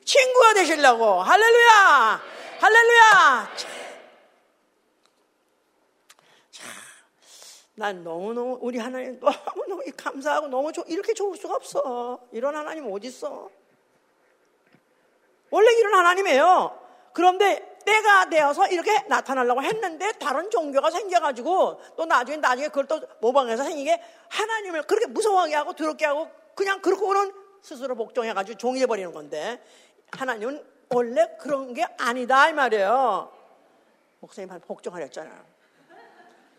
친구가 되시려고. 할렐루야! 할렐루야! 자, 난 너무너무 우리 하나님 너무너무 감사하고 너무 좋, 이렇게 좋을 수가 없어. 이런 하나님 어디 있어? 원래 이런 하나님이에요. 그런데 때가 되어서 이렇게 나타나려고 했는데 다른 종교가 생겨가지고 또 나중에 나중에 그걸 또 모방해서 생기게 하나님을 그렇게 무서워하게 하고 더럽게 하고 그냥 그렇고는 스스로 복종해가지고 종이해버리는 건데 하나님은 원래 그런 게 아니다 이 말이에요. 목사님 복종하랬잖아요.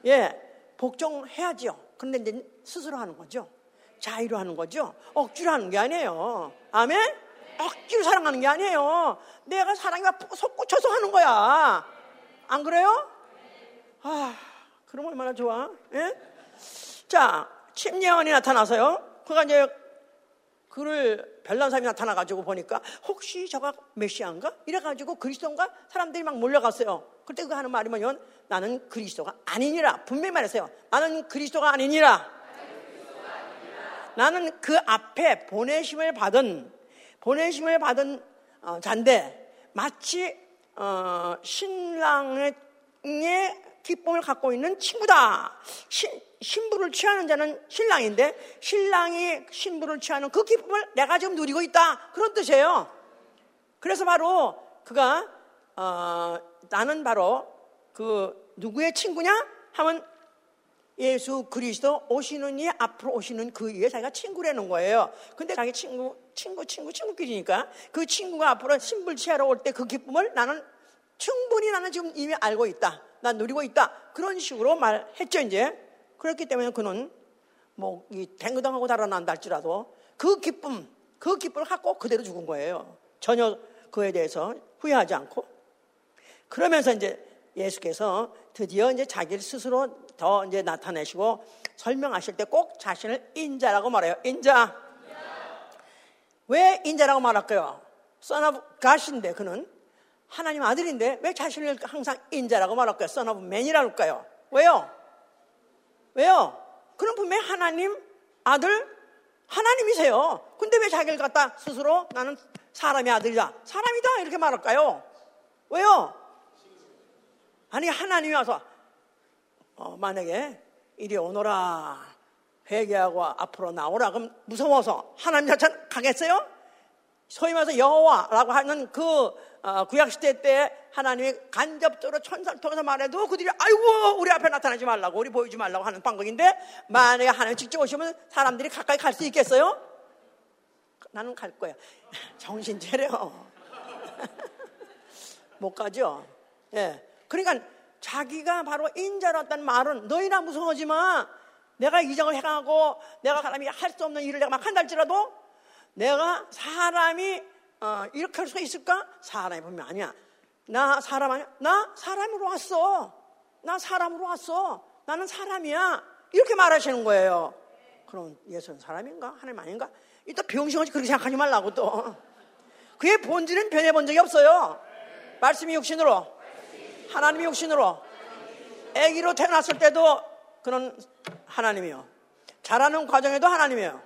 예, 복종해야지요. 그런데 이제 스스로 하는 거죠. 자유로 하는 거죠. 억지로 하는 게 아니에요. 아멘? 억지로 사랑하는 게 아니에요. 내가 사랑이 솟구쳐서 하는 거야. 안 그래요? 아, 그럼 얼마나 좋아? 예? 자, 침례원이 나타나서요. 그가 이제 그를 별난 사람이 나타나가지고 보니까 혹시 저가 메시아인가? 이래가지고 그리스도인가? 사람들이 막 몰려갔어요. 그때 그 하는 말이 뭐냐면 나는 그리스도가 아니니라. 분명히 말했어요. 나는 그리스도가 아니니라. 나는 그 앞에 보내심을 받은 보내심을 받은 어, 잔데 마치 어, 신랑의 기쁨을 갖고 있는 친구다. 신, 신부를 취하는 자는 신랑인데 신랑이 신부를 취하는 그 기쁨을 내가 지금 누리고 있다. 그런 뜻이에요. 그래서 바로 그가 어, 나는 바로 그 누구의 친구냐 하면 예수 그리스도 오시는 이 앞으로 오시는 그 이에 자기가 친구라는 거예요. 근데 자기 친구, 친구, 친구, 친구끼리니까 그 친구가 앞으로 신불 취하러 올 때 그 기쁨을 나는 충분히 나는 지금 이미 알고 있다. 난 누리고 있다. 그런 식으로 말했죠, 이제. 그렇기 때문에 그는 뭐, 이 댕그덩하고 달아난다 할지라도 그 기쁨, 그 기쁨을 갖고 그대로 죽은 거예요. 전혀 그에 대해서 후회하지 않고. 그러면서 이제 예수께서 드디어 이제 자기를 스스로 더 이제 나타내시고 설명하실 때 꼭 자신을 인자라고 말해요. 인자. 왜 인자라고 말할까요? Of God인데 그는 하나님 아들인데 왜 자신을 항상 인자라고 말할까요? Of Man이라고 할까요? 왜요? 왜요? 그는 분명히 하나님 아들 하나님이세요. 근데 왜 자기를 갖다 스스로 나는 사람의 아들이다. 사람이다 이렇게 말할까요? 왜요? 아니 하나님이 와서 어, 만약에 이리 오너라 회개하고 앞으로 나오라 그럼 무서워서 하나님 자체는 가겠어요? 소위 말해서 여호와라고 하는 그 어, 구약 시대 때 하나님이 간접적으로 천사를 통해서 말해도 그들이 아이고 우리 앞에 나타나지 말라고 우리 보이지 말라고 하는 방법인데 만약에 하나님 직접 오시면 사람들이 가까이 갈 수 있겠어요? 나는 갈 거야. 정신 차려. 못 가죠. 예. 그러니까 자기가 바로 인자였다는 말은 너희나 무서워하지 마. 내가 이정을 해가고 내가 사람이 할 수 없는 일을 내가 막 한달지라도 내가 사람이 어, 이렇게 할 수가 있을까? 사람이 보면 아니야. 나 사람 아니야? 나 사람으로 왔어. 나 사람으로 왔어. 나는 사람이야. 이렇게 말하시는 거예요. 그럼 예수는 사람인가? 하나님 아닌가? 이따 병신같이 그렇게 생각하지 말라고 또. 그의 본질은 변해본 적이 없어요. 말씀이 육신으로. 하나님이 육신으로 아기로 태어났을 때도 그런 하나님이요. 자라는 과정에도 하나님이에요.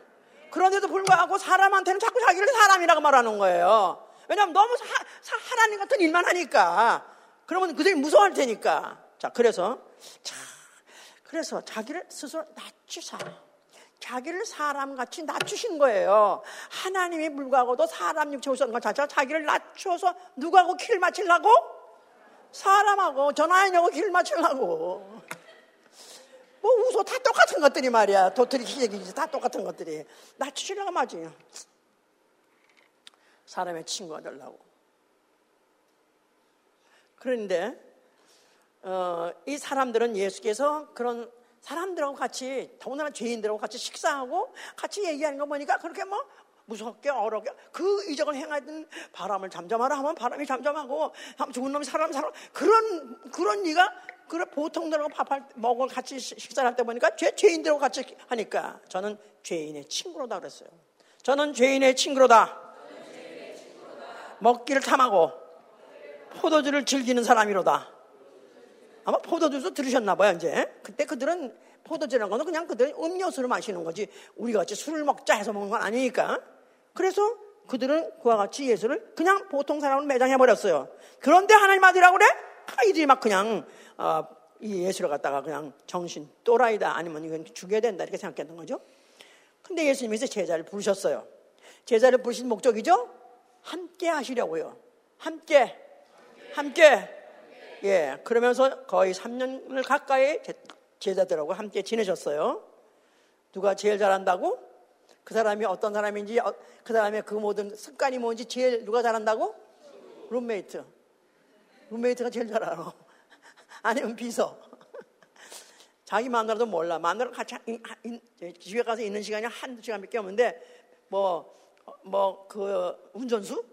그런데도 불구하고 사람한테는 자꾸 자기를 사람이라고 말하는 거예요. 왜냐하면 너무 사, 사, 하나님 같은 일만 하니까. 그러면 그들이 무서워할 테니까. 자, 그래서, 자, 그래서 자기를 스스로 낮추사. 자기를 사람같이 낮추신 거예요. 하나님이 불구하고도 사람 육체 오셨는 것 자체가 자기를 낮춰서 누구하고 키를 맞추려고? 사람하고 전화하려고 길 맞추려고. 뭐 우소 다 똑같은 것들이 말이야. 도토리 기적이지 다 똑같은 것들이. 낮추려고 맞아요. 사람의 친구가 되려고. 그런데 어, 이 사람들은 예수께서 그런 사람들하고 같이 더군다나 죄인들하고 같이 식사하고 같이 얘기하는 거 보니까 그렇게 뭐 무섭게 어렵게 그 이적을 행하던 바람을 잠잠하라 하면 바람이 잠잠하고 죽은 놈이 사람 사람 그런 그런 네가 그래 보통들하고 밥할 먹을 같이 식사를 할때 보니까 죄 죄인들하고 같이 하니까 저는 죄인의 친구로다 그랬어요. 저는 죄인의 친구로다. 먹기를 탐하고 포도주를 즐기는 사람이로다. 아마 포도주도 들으셨나 봐요, 이제. 그때 그들은 포도주라는 거는 그냥 그들은 음료수를 마시는 거지. 우리 같이 술을 먹자 해서 먹는 건 아니니까. 그래서 그들은 그와 같이 예수를 그냥 보통 사람을 매장해 버렸어요. 그런데 하나님 아들이라고 그래? 아, 이들이 막 그냥 어, 이 예수를 갖다가 그냥 정신 또라이다 아니면 이건 죽여야 된다 이렇게 생각했던 거죠. 근데 예수님께서 제자를 부르셨어요. 제자를 부르신 목적이죠? 함께 하시려고요. 함께, 함께. 예, 그러면서 거의 3년을 가까이 제자들하고 함께 지내셨어요. 누가 제일 잘한다고? 그 사람이 어떤 사람인지, 어, 그 사람의 그 모든 습관이 뭔지 제일 누가 잘한다고? 룸메이트. 룸메이트가 제일 잘 알아. 아니면 비서. 자기 마누라도 몰라. 마누라 같이 집에 가서 있는 시간이 한두 시간밖에 없는데 뭐 뭐 그 운전수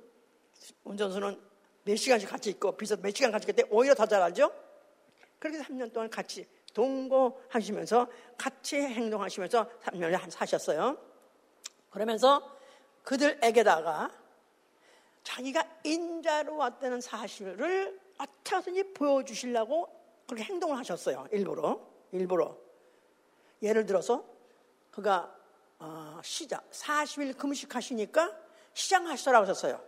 운전수는 몇 시간씩 같이 있고 비서 몇 시간 같이 때문에 오히려 더 잘 알죠. 그렇게 3년 동안 같이 동거하시면서 같이 행동하시면서 3년을 사셨어요. 그러면서 그들에게다가 자기가 인자로 왔다는 사실을 어떻게든지 보여주시려고 그렇게 행동을 하셨어요. 일부러. 일부러. 예를 들어서 그가 어, 시작 40일 금식하시니까 시장하시더라고 하셨어요.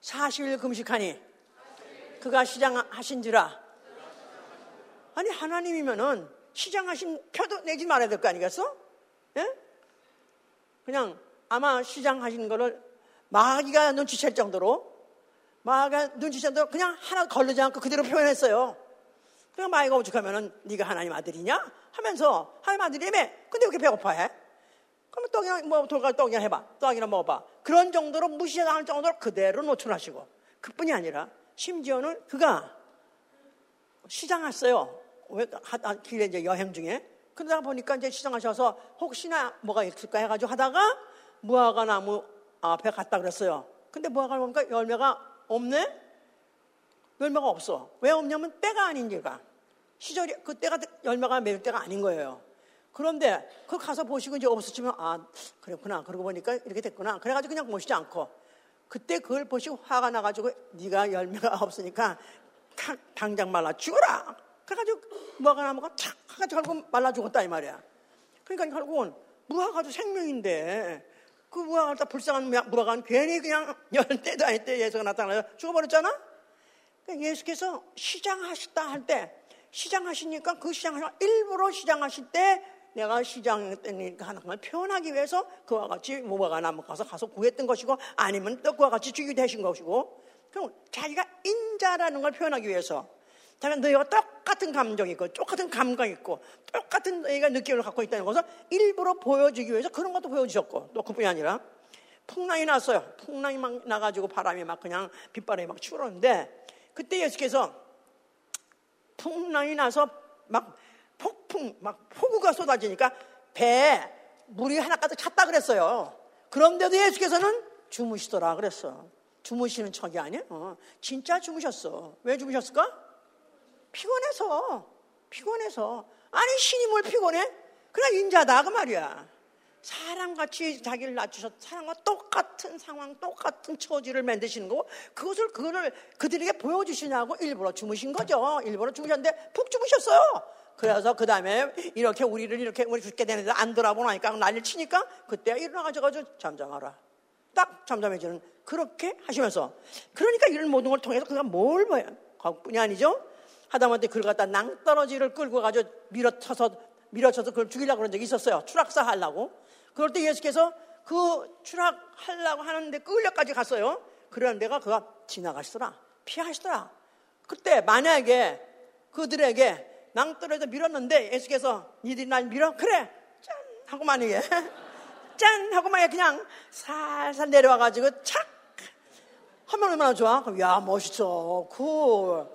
40일 금식하니 그가 시장하신지라 아니 하나님이면은 시장하신 표도 내지 말아야 될 거 아니겠어? 예? 그냥 아마 시장하신 거를 마귀가 눈치챌 정도로 마귀가 눈치챌 정도로 그냥 하나 걸르지 않고 그대로 표현했어요. 그러니까 마귀가 오죽하면은 네가 하나님 아들이냐? 하면서 하나님 아들이며 근데 왜 이렇게 배고파해? 그러면 떡이나 뭐 돌가 떡이나 해봐. 떡이나 먹어봐. 그런 정도로 무시당할 정도로 그대로 노출하시고 그뿐이 아니라 심지어는 그가 시장했어요. 왜 길에 이제 여행 중에 그러다 보니까 이제 시장하셔서 혹시나 뭐가 있을까 해가지고 하다가 무화과 나무 앞에 갔다 그랬어요. 근데 무화과 보니까 열매가 없네? 열매가 없어. 왜 없냐면 때가 지가. 시절이, 그 때가 열매가 맺을 때가 아닌 거예요. 그런데 그 가서 보시고 이제 없어지면 아, 그랬구나. 그러고 보니까 이렇게 됐구나. 그래가지고 그냥 모시지 않고 그때 그걸 보시고 화가 나가지고 네가 열매가 없으니까 당장 말라 죽어라. 그래가지고 무화과 나무가 탁 해가지고 말라 죽었다 이 말이야. 그러니까 결국은 무화과도 생명인데 그 무화과를 다 불쌍한 무화과는 괜히 그냥 열 때도 아닐 때 예수가 나타나서 죽어버렸잖아? 그러니까 예수께서 시장하셨다 할 때, 시장하시니까 그 시장하시 일부러 시장하실 때 내가 시장했다니까 하는 걸 표현하기 위해서 그와 같이 무화과 나무 가서 가서 구했던 것이고 아니면 또 그와 같이 죽이 되신 것이고 그럼 자기가 인자라는 걸 표현하기 위해서 다른 너희가 똑같은 감정이 있고 똑같은 감각이 있고 똑같은 너희가 느낌을 갖고 있다는 것을 일부러 보여주기 위해서 그런 것도 보여주셨고 또 그뿐이 아니라 풍랑이 났어요. 풍랑이 막 나가지고 바람이 막 그냥 빗바람이 막 추러는데 그때 예수께서 풍랑이 나서 막 폭풍 막 폭우가 쏟아지니까 배에 물이 하나 가득 찼다 그랬어요. 그런데도 예수께서는 주무시더라 그랬어. 주무시는 척이 아니야? 어, 진짜 주무셨어. 왜 주무셨을까? 피곤해서, 피곤해서. 아니, 신이 뭘 피곤해? 그냥 인자다, 그 말이야. 사람같이 자기를 낮추셔 사람과 똑같은 상황, 똑같은 처지를 만드시는 거고, 그것을, 그거를 그들에게 보여주시냐고 일부러 주무신 거죠. 일부러 주무셨는데 푹 주무셨어요. 그래서 그 다음에 이렇게 우리를 이렇게 우리 죽게 되는데 안 돌아보나니까 난리를 치니까 그때 일어나가지고 잠잠하라. 딱 잠잠해지는 그렇게 하시면서 그러니까 이런 모든 걸 통해서 그가 뭘 봐요? 그뿐이 아니죠. 하다못해 그걸 갖다 낭떠러지를 끌고 가지고 밀어쳐서 밀어쳐서 그걸 죽이려고 그런 적이 있었어요. 추락사 하려고. 그럴 때 예수께서 그 추락하려고 하는데 끌려까지 갔어요. 그런 데가 그가 지나가시더라. 피하시더라. 그때 만약에 그들에게 낭떠러지에 밀었는데 예수께서 니들이 날 밀어? 그래. 짠! 하고 만약에 짠! 하고 만약에 그냥 살살 내려와가지고 착! 하면 얼마나 좋아? 야, 멋있어. Cool.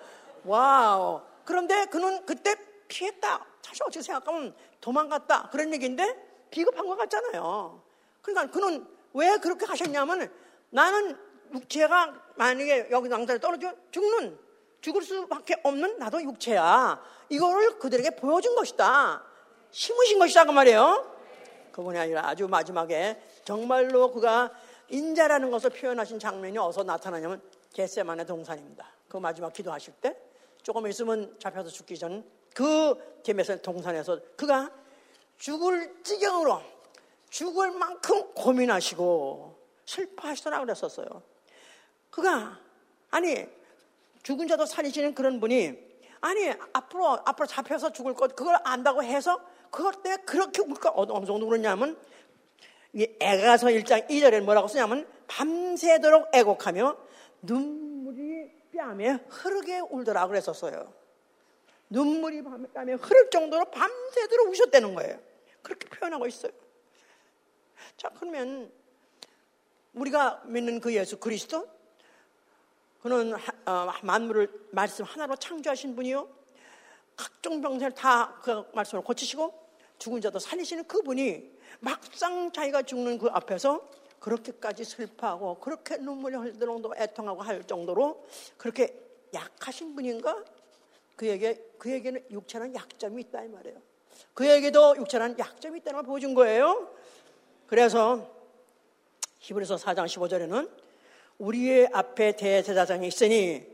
Wow. 그런데 그는 그때 피했다. 사실 어떻게 생각하면 도망갔다. 그런 얘기인데 비겁한 것 같잖아요. 그러니까 그는 왜 그렇게 하셨냐면 나는 육체가 만약에 여기 낭자에 떨어져 죽는 죽을 수밖에 없는 나도 육체야. 이거를 그들에게 보여준 것이다. 심으신 것이다 그 말이에요. 그분이 아니라 아주 마지막에 정말로 그가 인자라는 것을 표현하신 장면이 어디서 나타나냐면 겟세만의 동산입니다. 그 마지막 기도하실 때 조금 있으면 잡혀서 죽기 전그 겟세만의 동산에서 그가 죽을 지경으로 죽을 만큼 고민하시고 슬퍼하시더라 그랬었어요. 그가 아니 죽은 자도 살리시는 그런 분이 아니 앞으로 앞으로 잡혀서 죽을 것 그걸 안다고 해서 그것 때문에 그렇게 울까 어느 정도 이 애가서 1장 2절에 뭐라고 쓰냐면 밤새도록 애곡하며 눈물이 뺨에 흐르게 울더라 그랬었어요. 눈물이 뺨에 흐를 정도로 밤새도록 우셨다는 거예요. 그렇게 표현하고 있어요. 자, 그러면 우리가 믿는 그 예수 그리스도 그는 어, 만물을 말씀 하나로 창조하신 분이요. 각종 병세를 다 그 말씀을 고치시고 죽은 자도 살리시는 그분이 막상 자기가 죽는 그 앞에서 그렇게까지 슬퍼하고 그렇게 눈물이 흘릴 정도 애통하고 할 정도로 그렇게 약하신 분인가? 그에게 그에게는 육체는 약점이 있다 이 말이에요. 그에게도 육체는 약점이 있다는 걸 보여준 거예요. 그래서 히브리서 4장 15절에는 우리의 앞에 대제사장이 있으니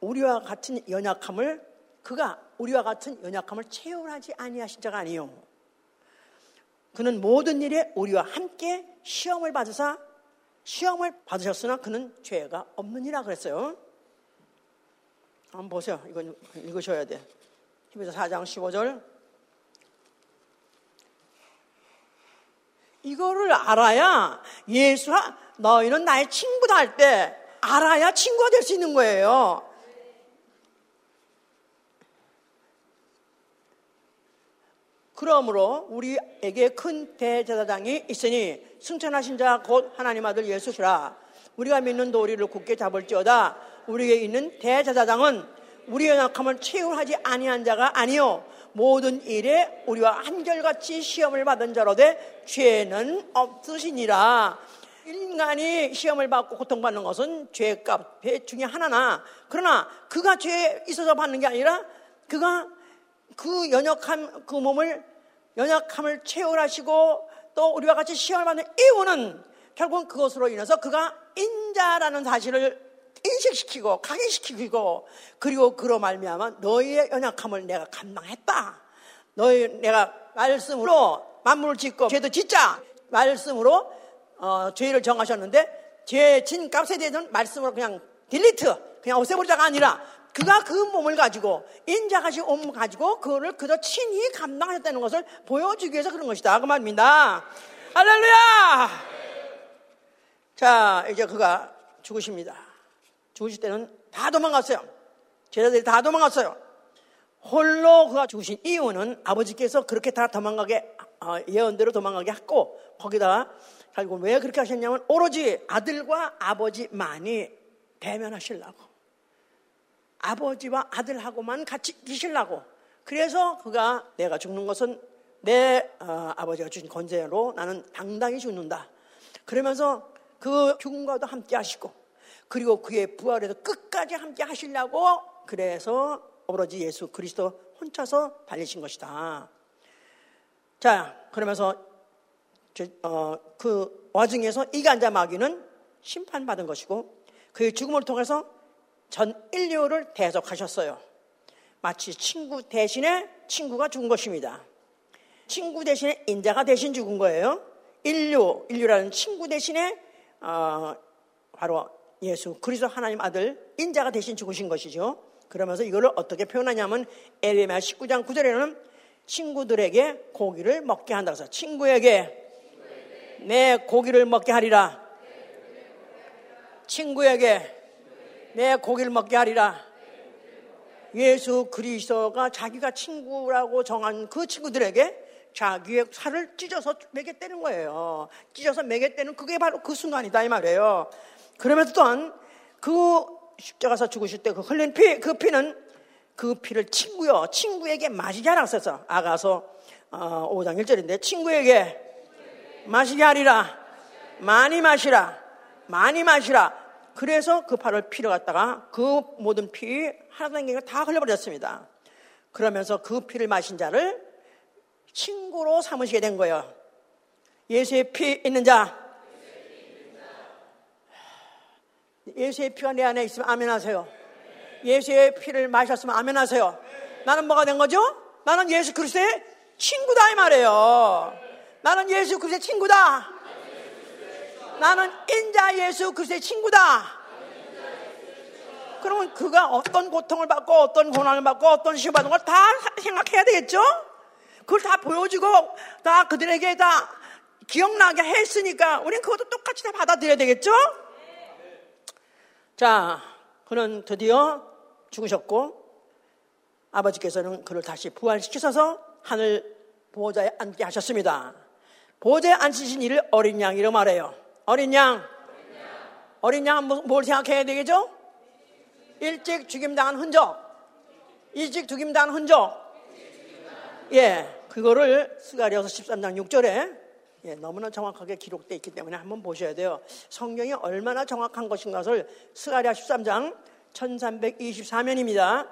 우리와 같은 연약함을 그가 우리와 같은 연약함을 채울하지 아니하신 자가 아니요. 그는 모든 일에 우리와 함께 시험을 받으사 시험을 받으셨으나 그는 죄가 없느니라 그랬어요. 한번 보세요. 이건 읽으셔야 돼. 히브리서 4장 15절. 이거를 알아야 예수와 너희는 나의 친구다 할 때 알아야 친구가 될 수 있는 거예요. 그러므로 우리에게 큰 대제사장이 있으니 승천하신 자 곧 하나님 아들 예수시라. 우리가 믿는 도리를 굳게 잡을지어다. 우리에게 있는 대제사장은 우리의 약함을 채울하지 아니한 자가 아니요 모든 일에 우리와 한결같이 시험을 받은 자로 되 죄는 없으시니라. 인간이 시험을 받고 고통받는 것은 죄값, 배 중에 하나나, 그러나 그가 죄에 있어서 받는 게 아니라 그가 그 연약함, 그 몸을, 연약함을 채울하시고 또 우리와 같이 시험을 받는 이유는 결국은 그것으로 인해서 그가 인자라는 사실을 인식시키고 각인시키고 그리고 그로 말미암아 너희의 연약함을 내가 감당했다. 너희 내가 말씀으로 만물을 짓고 죄도 짓자 말씀으로 어, 죄를 정하셨는데 죄진 값에 대해서는 말씀으로 그냥 딜리트 그냥 없애버리자가 아니라 그가 그 몸을 가지고 인자가신 몸을 가지고 그거를 그저 친히 감당하셨다는 것을 보여주기 위해서 그런 것이다. 그 말입니다. 할렐루야! 자 이제 그가 죽으십니다. 죽으실 때는 다 도망갔어요. 제자들이 다 도망갔어요. 홀로 그가 죽으신 이유는 아버지께서 그렇게 다 도망가게 어, 예언대로 도망가게 했고 거기다가 결국 왜 그렇게 하셨냐면 오로지 아들과 아버지만이 대면하시려고 아버지와 아들하고만 같이 계시려고 그래서 그가 내가 죽는 것은 내 어, 아버지가 주신 권세로 나는 당당히 죽는다 그러면서 그 죽음과도 함께 하시고 그리고 그의 부활에서 끝까지 함께 하시려고 그래서 오로지 예수 그리스도 혼자서 달리신 것이다. 자, 그러면서 어, 그 와중에서 이간자 마귀는 심판받은 것이고 그의 죽음을 통해서 전 인류를 대속하셨어요. 마치 친구 대신에 친구가 죽은 것입니다. 친구 대신에 인자가 대신 죽은 거예요. 인류, 인류라는 친구 대신에 어, 바로 예수 그리스도 하나님 아들 인자가 대신 죽으신 것이죠. 그러면서 이거를 어떻게 표현하냐면 에레미야 19장 9절에는 친구들에게 고기를 먹게 한다 그래서 친구에게 내 고기를 먹게 하리라. 친구에게 내 고기를 먹게 하리라. 예수 그리스도가 자기가 친구라고 정한 그 친구들에게 자기의 살을 찢어서 매겠다는 거예요. 찢어서 매겠다는 그게 바로 그 순간이다 이 말이에요. 그러면서 또한 그 십자가서 죽으실 때 그 흘린 피, 그 피는 그 피를 친구요, 친구에게 마시게 하라 썼어. 아가서 어, 5장 1절인데 친구에게 마시게 하리라. 많이 마시라. 많이 마시라. 그래서 그 팔을 피를 갖다가 그 모든 피 하나도 다 흘려버렸습니다. 그러면서 그 피를 마신 자를 친구로 삼으시게 된 거예요. 예수의 피 있는 자. 예수의 피가 내 안에 있으면 아멘 하세요. 예수의 피를 마셨으면 아멘 하세요. 나는 뭐가 된 거죠? 나는 예수 그리스도의 친구다 이 말이에요. 나는 예수 그리스도의 친구다. 나는 인자 예수 그리스도의 친구다. 그러면 그가 어떤 고통을 받고 어떤 고난을 받고 어떤 시험 받는 걸다 생각해야 되겠죠? 그걸 다 보여주고 다 그들에게 다 기억나게 했으니까 우리는 그것도 똑같이 다 받아들여야 되겠죠? 자, 그는 드디어 죽으셨고 아버지께서는 그를 다시 부활시키셔서 하늘 보호자에 앉게 하셨습니다. 보호자에 앉으신 이를 어린 양이라 말해요. 어린 양. 어린 양은 뭐, 뭘 생각해야 되겠죠? 일찍 죽임당한 흔적. 일찍 죽임당한 흔적. 예, 그거를 스가리아서 13장 6절에 예, 너무나 정확하게 기록되어 있기 때문에 한번 보셔야 돼요. 성경이 얼마나 정확한 것인가를 스가리아 13장 1324면입니다.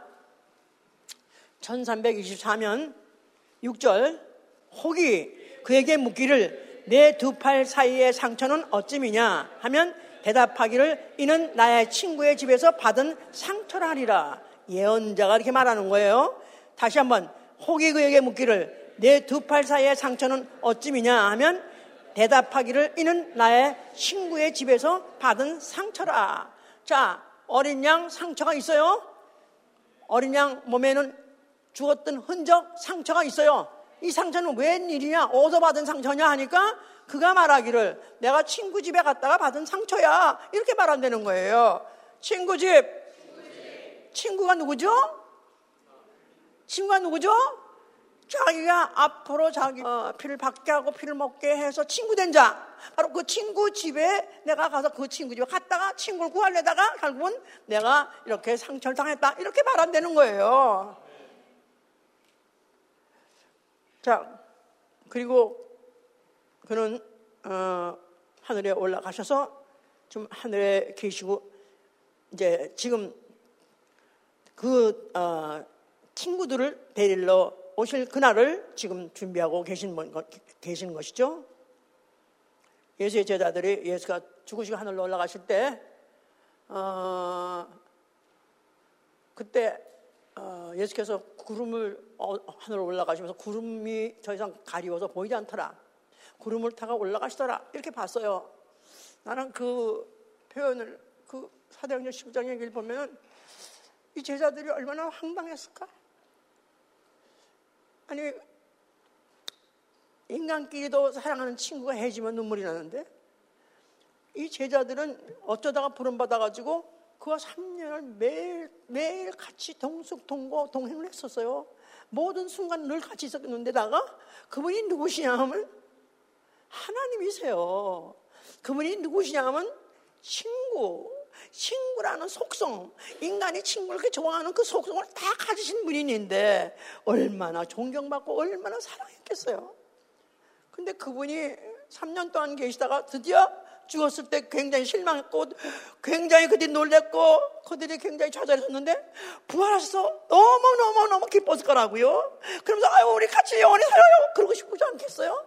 1324면 6절 혹이 그에게 묻기를 내 두 팔 사이의 상처는 어찌미냐 하면 대답하기를 이는 나의 친구의 집에서 받은 상처라니라 예언자가 이렇게 말하는 거예요. 다시 한번 혹이 그에게 묻기를 내 두 팔 사이의 상처는 어찌미냐 하면 대답하기를 이는 나의 친구의 집에서 받은 상처라. 자, 어린 양 상처가 있어요. 어린 양 몸에는 죽었던 흔적 상처가 있어요. 이 상처는 웬일이냐? 어디서 받은 상처냐 하니까 그가 말하기를 내가 친구 집에 갔다가 받은 상처야. 이렇게 말한다는 거예요. 친구 집. 친구가 누구죠? 친구가 누구죠? 자기가 앞으로 자기 어, 피를 받게 하고 피를 먹게 해서 친구 된 자. 바로 그 친구 집에 내가 가서 그 친구 집에 갔다가 친구를 구하려다가 결국은 내가 이렇게 상처를 당했다. 이렇게 말한다는 거예요. 자, 그리고 그는 어, 하늘에 올라가셔서 좀 하늘에 계시고 이제 지금 그 어, 친구들을 데리러 오실 그날을 지금 준비하고 계신, 계신 것이죠. 예수의 제자들이 예수가 죽으시고 하늘로 올라가실 때, 어, 그때 어, 예수께서 구름을 어, 하늘로 올라가시면서 구름이 더 이상 가리워서 보이지 않더라. 구름을 타고 올라가시더라. 이렇게 봤어요. 나는 그 표현을 그 사도행전 19장 얘기를 보면 이 제자들이 얼마나 황당했을까? 아니 인간끼리도 사랑하는 친구가 해지면 눈물이 나는데 이 제자들은 어쩌다가 부름받아가지고 그와 3년을 매일, 매일 같이 동숙동고 동행을 했었어요. 모든 순간 늘 같이 있었는데다가 그분이 누구시냐 하면 하나님이세요. 그분이 누구시냐 하면 친구, 친구라는 속성, 인간이 친구를 그렇게 좋아하는 그 속성을 다 가지신 분인데 얼마나 존경받고 얼마나 사랑했겠어요. 근데 그분이 3년 동안 계시다가 드디어 죽었을 때 굉장히 실망했고 굉장히 그들이 놀랬고 그들이 굉장히 좌절했었는데 부활하셔서 너무너무너무 기뻤을 거라고요. 그러면서 아유 우리 같이 영원히 살아요. 그러고 싶지 않겠어요?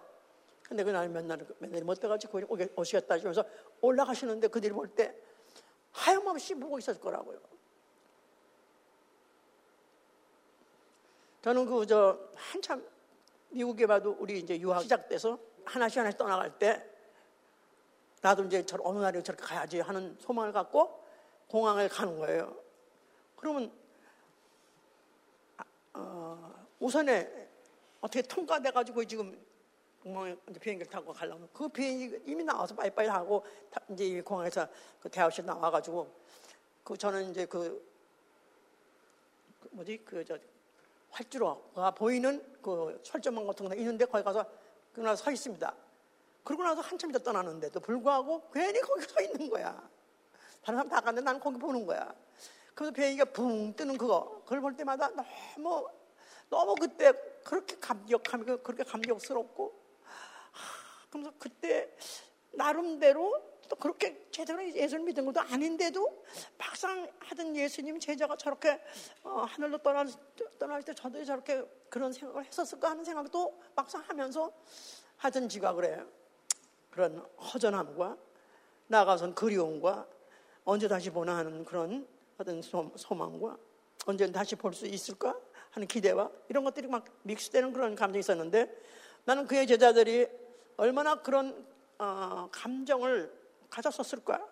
근데 그날 몇 날, 몇 날이 못 돼가지고 오시겠다 하시면서 올라가시는데 그들이 볼 때 하염없이 보고 있었을 거라고요. 저는 그, 저, 한참 미국에 봐도 우리 이제 유학 시작돼서 하나씩 하나씩 떠나갈 때 나도 이제 저 어느 날에 저렇게 가야지 하는 소망을 갖고 공항에 가는 거예요. 그러면, 어, 우선에 어떻게 통과돼 가지고 지금 공항에 비행기를 타고 가려면 그 비행기 이미 나와서 빠이빠이 하고 이제 공항에서 그 대학실 나와 가지고 그 저는 이제 그, 그 뭐지 그 저 활주로가 보이는 그 철조망 같은 거 있는데 거기 가서 그날 서 있습니다. 그러고 나서 한참 이제 떠나는데도 불구하고 괜히 거기 서 있는 거야. 다른 사람 다 갔는데 나는 거기 보는 거야. 그래서 비행기가 붕 뜨는 그거 그걸 볼 때마다 너무 너무 그때 그렇게 감격하고 그렇게 감격스럽고 그러면서 그때 나름대로 또 그렇게 제대로 예수를 믿은 것도 아닌데도 막상 하던 예수님 제자가 저렇게 어, 하늘로 떠날, 떠날 때 저도 저렇게 그런 생각을 했었을까 하는 생각도 막상 하면서 하던 지가 그래 그런 허전함과 나가선 그리움과 언제 다시 보나 하는 그런 어떤 소망과 언제 다시 볼 수 있을까 하는 기대와 이런 것들이 막 믹스되는 그런 감정이 있었는데 나는 그의 제자들이 얼마나 그런 어, 감정을 가졌었을까?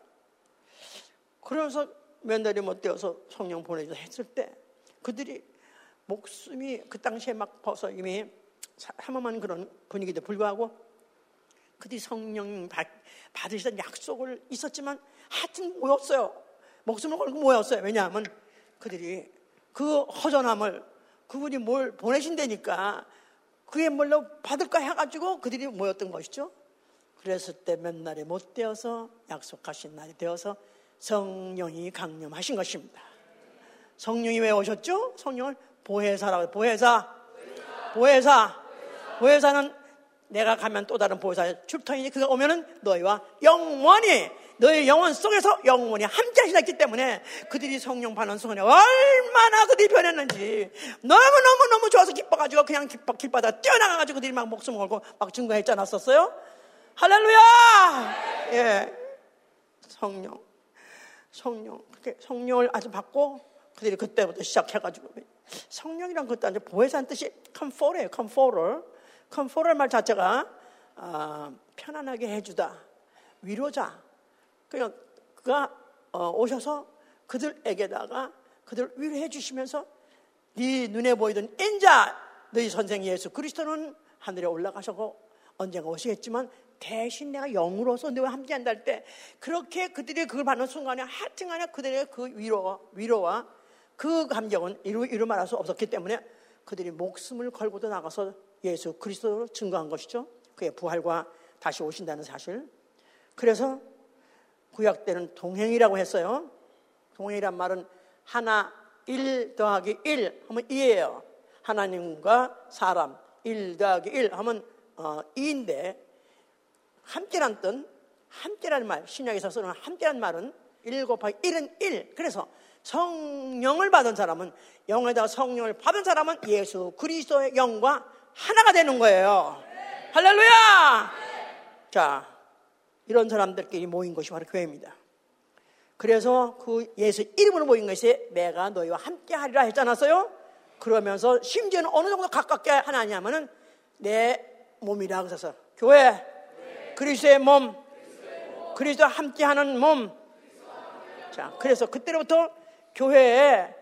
그래서 몇 달이 못 되어서 성령 보내자 했을 때 그들이 목숨이 그 당시에 막 벌써 이미 삼엄한 그런 분위기도 불구하고 그들이 성령 받, 받으시던 약속을 있었지만 하여튼 모였어요. 목숨을 걸고 모였어요. 왜냐하면 그들이 그 허전함을 그분이 뭘 보내신다니까 그게 뭘로 받을까 해가지고 그들이 모였던 것이죠. 그랬을 때몇 날이 못 되어서 약속하신 날이 되어서 성령이 강림하신 것입니다. 성령이 왜 오셨죠? 성령을 보혜사라고 보혜사, 보혜사, 보혜사는 내가 가면 또 다른 보혜사 출터이니 그가 오면은 너희와 영원히 너희 영혼 속에서 영원히 함께 하시기 때문에 그들이 성령 받는 순간에 얼마나 그들이 변했는지 너무너무너무 좋아서 기뻐가지고 그냥 기뻐, 길바다 뛰어나가가지고 그들이 막 목숨 걸고 막 증거했지 않았었어요? 할렐루야! 예. 성령. 성령. 그렇게 성령을 아주 받고 그들이 그때부터 시작해가지고 성령이란 것도 아주 보혜사는 뜻이 comfort예요. Comforter 말 자체가 아, 편안하게 해주다. 위로자. 그냥 그가 어, 오셔서 그들에게다가 그들 위로해 주시면서 네 눈에 보이던 인자 너희 선생 예수 그리스도는 하늘에 올라가셔고 언젠가 오시겠지만 대신 내가 영으로서 너와 함께 한다 할때 그렇게 그들이 그걸 받는 순간에 하여튼간에 그들의 그 위로, 위로와 그 감정은 이루, 이루 말할 수 없었기 때문에 그들이 목숨을 걸고도 나가서 예수 그리스도로 증거한 것이죠. 그의 부활과 다시 오신다는 사실. 그래서 구약 때는 동행이라고 했어요. 동행이란 말은 하나 1 더하기 1 하면 2예요. 하나님과 사람 1 더하기 1 하면 어, 2인데 함께란 뜻, 함께라는 말, 신약에서 쓰는 함께란 말은 1 곱하기 1은 1. 그래서 성령을 받은 사람은 영에다 성령을 받은 사람은 예수 그리스도의 영과 하나가 되는 거예요. 할렐루야! 자, 이런 사람들끼리 모인 것이 바로 교회입니다. 그래서 그 예수 이름으로 모인 것이 내가 너희와 함께 하리라 했지 않았어요? 그러면서 심지어는 어느 정도 가깝게 하나냐면은 내 몸이라 그래서 교회 그리스도의 몸, 그리스도와 함께 하는 몸. 자, 그래서 그때로부터 교회에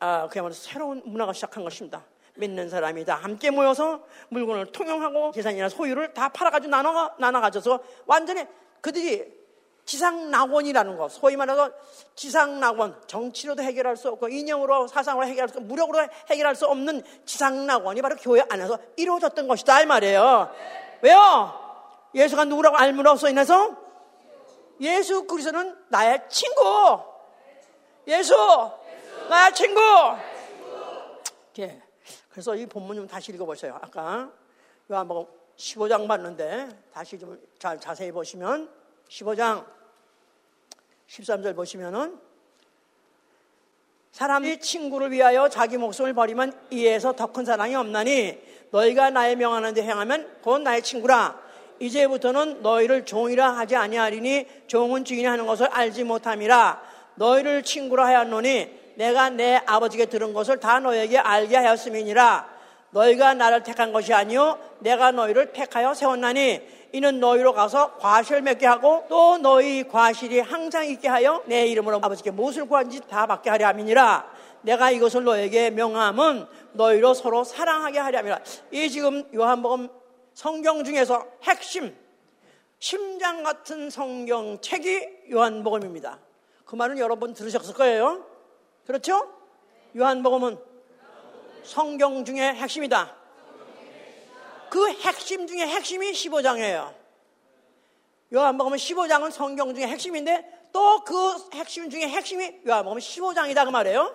아, 그야말로 새로운 문화가 시작한 것입니다. 믿는 사람이 다 함께 모여서 물건을 통용하고 재산이나 소유를 다 팔아가지고 나눠, 나눠 가져서 완전히 그들이 지상낙원이라는 것, 소위 말해서 지상낙원, 정치로도 해결할 수 없고 인형으로 사상으로 해결할 수 없고 무력으로 해결할 수 없는 지상낙원이 바로 교회 안에서 이루어졌던 것이다 이 말이에요. 왜요? 예수가 누구라고 알므로써 인해서 예수 그리스도는 나의 친구. 예수, 나의 친구. 예. 그래서 이 본문 좀 다시 읽어보세요. 아까 요한복음 15장 봤는데 다시 좀잘 자세히 보시면 15장 13절 보시면은 사람이 친구를 위하여 자기 목숨을 버리면 이에서 더 큰 사랑이 없나니 너희가 나의 명하는 데 행하면 곧 나의 친구라 이제부터는 너희를 종이라 하지 아니하리니 종은 주인이 하는 것을 알지 못함이라 너희를 친구라 하였노니 내가 내 아버지께 들은 것을 다 너에게 알게 하였음이니라 너희가 나를 택한 것이 아니요 내가 너희를 택하여 세웠나니 이는 너희로 가서 과실 맺게 하고 또 너희 과실이 항상 있게 하여 내 이름으로 아버지께 무엇을 구한지 다 받게 하려 함이니라 내가 이것을 너에게 명함은 너희로 서로 사랑하게 하려 함이라 이 지금 요한복음 성경 중에서 핵심, 심장 같은 성경책이 요한복음입니다. 그 말은 여러분 들으셨을 거예요. 그렇죠? 요한복음은 성경 중에 핵심이다. 그 핵심 중에 핵심이 15장이에요. 요한복음 15장은 성경 중에 핵심인데 또 그 핵심 중에 핵심이 요한복음 15장이다 그 말이에요.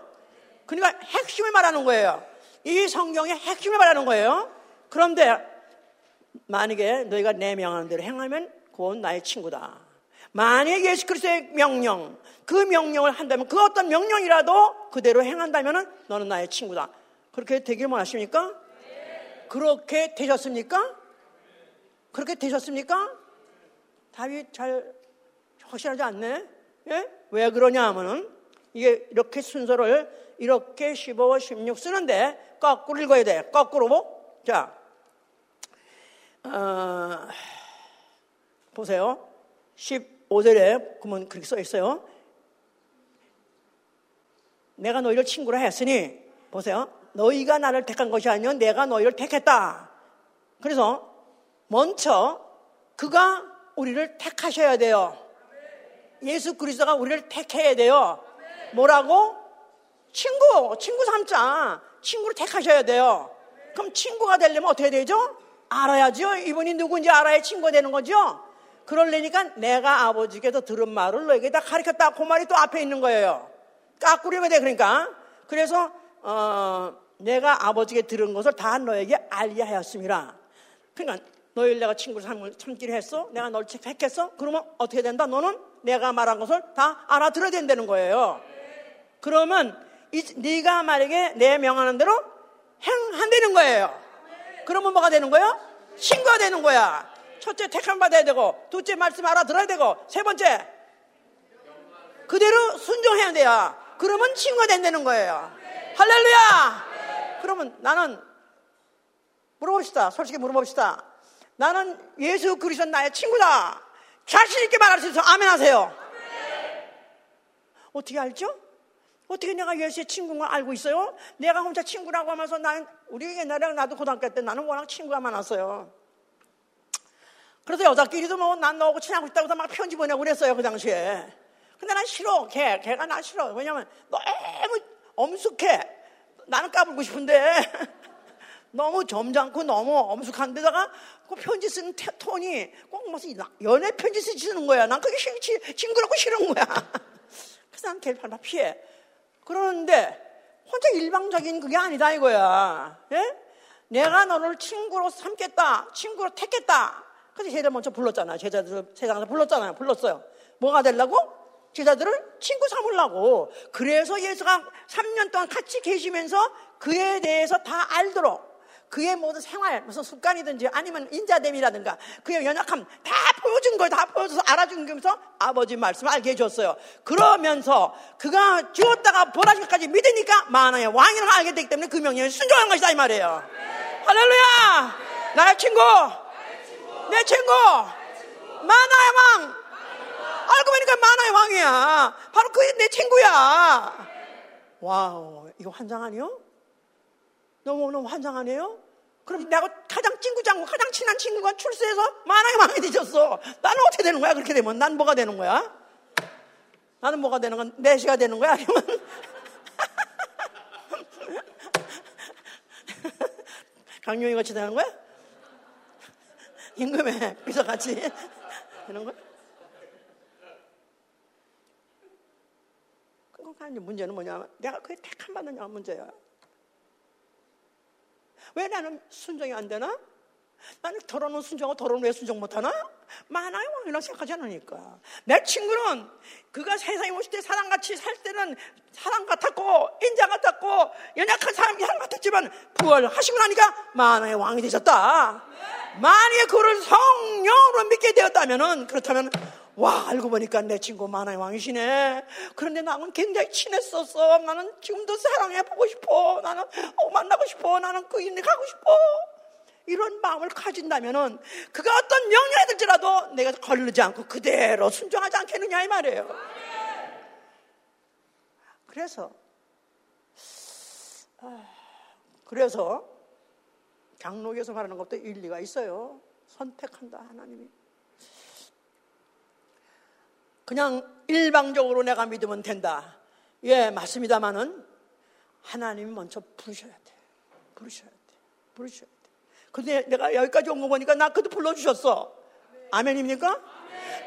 그러니까 핵심을 말하는 거예요. 이 성경의 핵심을 말하는 거예요. 그런데 만약에 너희가 내 명하는 대로 행하면 곧 나의 친구다. 만약 예수 그리스도의 명령, 그 명령을 한다면 그 어떤 명령이라도 그대로 행한다면 너는 나의 친구다. 그렇게 되길 원하십니까? 그렇게 되셨습니까? 그렇게 되셨습니까? 답이 잘 확실하지 않네. 예? 왜 그러냐 하면은 이게 이렇게 순서를 이렇게 15, 16 쓰는데 거꾸로 읽어야 돼. 거꾸로. 자, 어, 보세요. 15절에 그러면 그렇게 써 있어요. 내가 너희를 친구로 했으니 보세요. 너희가 나를 택한 것이 아니라 내가 너희를 택했다. 그래서 먼저 그가 우리를 택하셔야 돼요. 예수 그리스도가 우리를 택해야 돼요. 뭐라고? 친구, 친구 삼자. 친구를 택하셔야 돼요. 그럼 친구가 되려면 어떻게 되죠? 알아야죠. 이분이 누군지 알아야 친구가 되는 거죠. 그러려니까 내가 아버지께서 들은 말을 너에게 다 가르쳤다. 그 말이 또 앞에 있는 거예요. 까꾸리면 돼, 그러니까. 그래서, 어, 내가 아버지께 들은 것을 다 너에게 알게 하였습니다. 그러니까 너희를 내가 친구로 삼, 삼기로 했어? 내가 널 택했어? 그러면 어떻게 된다? 너는 내가 말한 것을 다 알아들어야 된다는 거예요. 그러면 이, 네가 만약에 내 명하는 대로 행한다는 거예요. 그러면 뭐가 되는 거예요? 친구가 되는 거야. 첫째 택함 받아야 되고, 둘째 말씀 알아들어야 되고, 세 번째 그대로 순종해야 돼요. 그러면 친구가 된다는 거예요. 할렐루야! 그러면 나는 물어봅시다. 솔직히 물어봅시다. 나는 예수 그리스도 나의 친구다. 자신 있게 말할 수 있어. 아멘 하세요. 어떻게 알죠? 어떻게 내가 예수의 친구인 걸 알고 있어요? 내가 혼자 친구라고 하면서 나는 우리 옛날에 나도 고등학교 때 나는 워낙 친구가 많았어요. 그래서 여자끼리도 뭐 난 너하고 친하고 싶다고 해서 막 편지 보내고 그랬어요 그 당시에. 근데 난 싫어. 걔, 걔가 나 싫어. 왜냐면 너무 엄숙해. 나는 까불고 싶은데 너무 점잖고 너무 엄숙한데다가 그 편지 쓰는 톤이 꼭 무슨 연애 편지 쓰시는 거야. 난 그게 싫지. 징그럽고 싫은 거야. 그래서 난 걔를 밟아 피해. 그러는데 혼자 일방적인 그게 아니다 이거야. 예? 내가 너를 친구로 삼겠다. 친구로 택했다. 그래서 제자 먼저 불렀잖아요. 제자들 세상에서 불렀잖아요. 불렀어요. 뭐가 되려고? 제자들을 친구 삼으려고. 그래서 예수가 3년 동안 같이 계시면서 그에 대해서 다 알도록 그의 모든 생활, 무슨 습관이든지 아니면 인자됨이라든가 그의 연약함 다 보여준 거예요. 다 보여줘서 알아준 거면서 아버지 말씀을 알게 해줬어요. 그러면서 그가 죽었다가 보라시까지 믿으니까 만왕의 왕이라고 알게 되기 때문에 그 명령에 순종한 것이다 이 말이에요. 할렐루야! 나의 친구! 내 친구! 만왕의 왕! 알고 보니까 만왕의 왕이야. 바로 그게 내 친구야. Wow, 이거 환장 아니요? 너무너무 환장하네요? 그럼 내가 가장 친구장고 가장 친한 친구가 출세해서 만왕의 왕이 되셨어. 나는 어떻게 되는 거야? 그렇게 되면 난 뭐가 되는 거야? 나는 뭐가 되는 건 내시가 되는 거야? 아니면 강용이 같이 되는 거야? 임금의 비서 같이 되는 거야? 그러니까 문제는 뭐냐면 내가 그게 택함 받느냐 문제야. 왜 나는 순종이 안 되나? 나는 더러운 순종하고 더러운 왜 순종 못하나? 만화의 왕이라고 생각하지 않으니까. 내 친구는 그가 세상에 오실 때 사람같이 살 때는 사람 같았고, 인자 같았고, 연약한 사람이 사람 같았지만, 부활하시고 나니까 만화의 왕이 되셨다. 만약에 그를 성령으로 믿게 되었다면은, 그렇다면 와 알고 보니까 내 친구 만화의 왕이시네. 그런데 나는 굉장히 친했었어. 나는 지금도 사랑해 보고 싶어. 나는 어, 만나고 싶어. 나는 그 인에 가고 싶어. 이런 마음을 가진다면은 그가 어떤 명령이 들지라도 내가 걸르지 않고 그대로 순종하지 않겠느냐 이 말이에요. 그래서 아, 그래서 장로에서 말하는 것도 일리가 있어요. 선택한다 하나님이. 그냥 일방적으로 내가 믿으면 된다. 예, 맞습니다만은 하나님이 먼저 부르셔야 돼. 부르셔야 돼. 부르셔야 돼. 근데 내가 여기까지 온 거 보니까 나 그도 불러주셨어. 아멘입니까?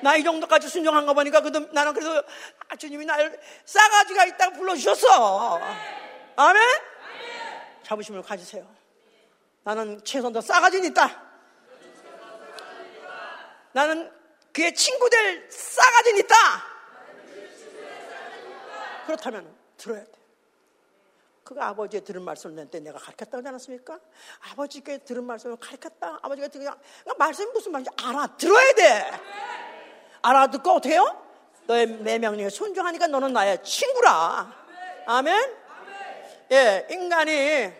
나 이 정도까지 순종한 거 보니까 그도 나는 그래도 아, 주님이 나를 싸가지가 있다고 불러주셨어. 아멘? 자부심을 가지세요. 나는 최선도 싸가지는 있다. 나는 그의 친구들 싸가지는 있다. 그렇다면 들어야 돼. 그가 아버지의 들은 말씀을 낼때 내가 가르쳤다고 하지 않았습니까? 아버지께 들은 말씀을 가르쳤다. 아버지가 그냥 그러니까 말씀이 무슨 말인지 알아 들어야 돼. 알아듣고 해요? 너의 내 명령에 순종하니까 너는 나의 친구라. 아멘? 예, 인간이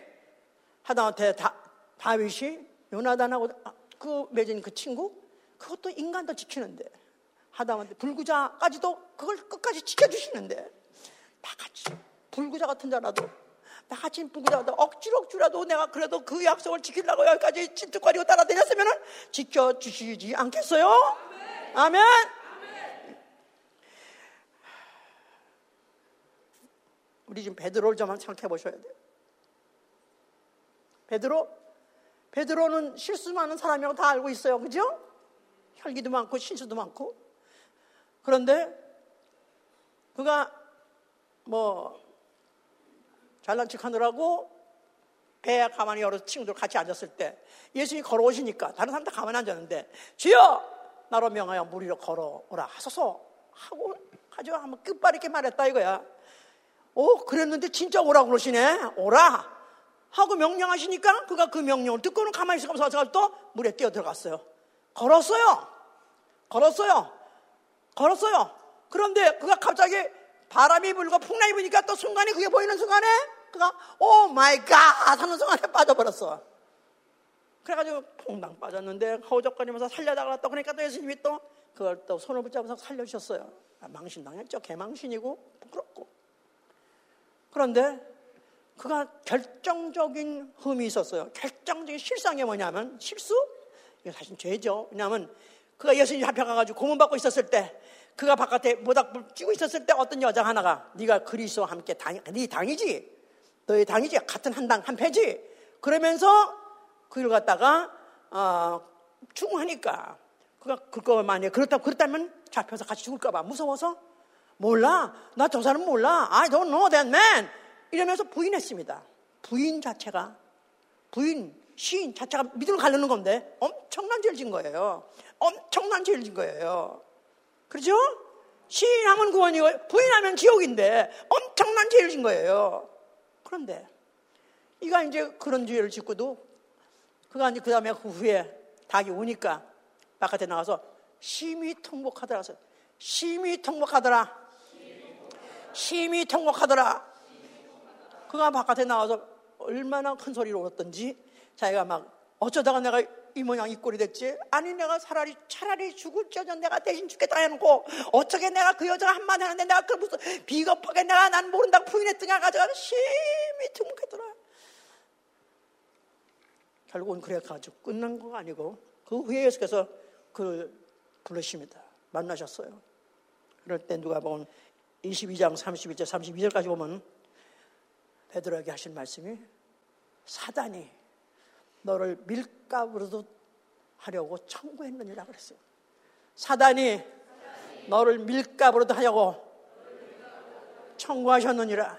하다못해 다, 다윗이 요나단하고 그 맺은 그 친구 그것도 인간도 지키는데 하다못해 불구자까지도 그걸 끝까지 지켜주시는데 다 같이 불구자 같은 자라도 나 같이 불구자라도 억지로 억지로라도 내가 그래도 그 약속을 지키려고 여기까지 찐득거리고 따라다녔으면 지켜주시지 않겠어요? 아멘. 우리 지금 베드로를 좀 생각해 보셔야 돼요. 베드로, 베드로는 실수 많은 사람이라고 다 알고 있어요. 그죠? 혈기도 많고 실수도 많고. 그런데 그가 뭐 잘난 척 하느라고 배에 가만히 여러 친구들 같이 앉았을 때 예수님이 걸어오시니까 다른 사람 다 가만히 앉았는데 주여 나로 명하여 물 위로 걸어오라 하소서 하고 가지고 한번 끝바르게 말했다 이거야. 오 그랬는데 진짜 오라 그러시네 오라 하고 명령하시니까 그가 그 명령을 듣고는 가만히 있으면서 가서 또 물에 뛰어 들어갔어요. 걸었어요. 걸었어요. 걸었어요. 그런데 그가 갑자기 바람이 불고 풍랑이 부니까 또 순간에 그게 보이는 순간에 그가 oh my God 하는 순간에 빠져버렸어. 그래가지고 퐁당 빠졌는데 허우적거리면서 살려다가 또 그러니까 또 예수님이 또 그걸 또 손을 붙잡아서 살려주셨어요. 아, 망신당했죠. 개망신이고 부끄럽고. 그런데 그가 결정적인 흠이 있었어요. 결정적인 실상이 뭐냐면 실수? 이거 사실 죄죠. 왜냐하면 그가 예수님 잡혀가가지고 고문받고 있었을 때 그가 바깥에 모닥불 찌고 있었을 때 어떤 여자 하나가 네가 그리스도와 함께 당, 네 당이지? 너의 당이지? 같은 한 당 한 패지? 그러면서 그를 갖다가 어, 충하니까 그가 그거 만약에 그렇다 그렇다면 잡혀서 같이 죽을까봐 무서워서 몰라. 나 저 사람 몰라. I don't know that man. 이러면서 부인했습니다. 부인 자체가 부인 시인 자체가 믿음을 가르는 건데 엄청난 죄를 진 거예요. 엄청난 죄를 진 거예요 그렇죠? 시인하면 구원이고 부인하면 지옥인데 엄청난 죄를 진 거예요. 그런데 이가 이제 그런 죄를 짓고도 그가 이제 그 다음에 그 후에 닭이 우니까 바깥에 나가서 심히 통곡하더라. 심히 통곡하더라. 심히 통곡하더라. 그가 바깥에 나가서 얼마나 큰 소리로 울었던지 자기가 막 어쩌다가 내가 이 모양 이 꼴이 됐지? 아니 내가 차라리 차라리 죽을 쩌전 내가 대신 죽겠다 해놓고 어떻게 내가 그 여자가 한마디 하는데 내가 그 무슨 비겁하게 내가 난 모른다고 부인했더냐 가져가 심히 퉁긋했더라. 결국은 그래가지고 끝난 거 아니고 그 후에 예수께서 그를 부르십니다. 만나셨어요. 그럴 때 누가 보면 22장 31절 32절까지 보면 베드로에게 하신 말씀이 사단이 너를 밀가부로도 하려고 청구했느니라 그랬어요. 사단이 너를 밀가부로도 하려고 청구하셨느니라.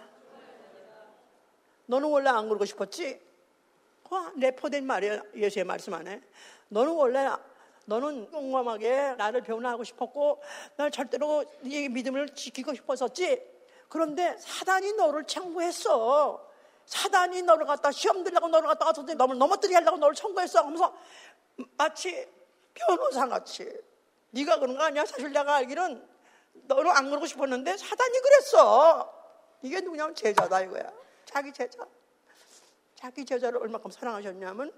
너는 원래 안 그러고 싶었지? 와, 내포된 말이야. 예수의 말씀 안에. 너는 원래 너는 꼼꼼하게 나를 변화하고 싶었고 날 절대로 네 믿음을 지키고 싶었었지. 그런데 사단이 너를 청구했어. 사단이 너를 갖다 시험 들려고 너를 갖다 어서 너를 넘어뜨리게 하려고 너를 청구했어 하면서 마치 변호사 같이 네가 그런 거 아니야? 사실 내가 알기는 너는 안 그러고 싶었는데 사단이 그랬어. 이게 누구냐면 제자다 이거야. 자기 제자. 자기 제자를 얼마큼 사랑하셨냐면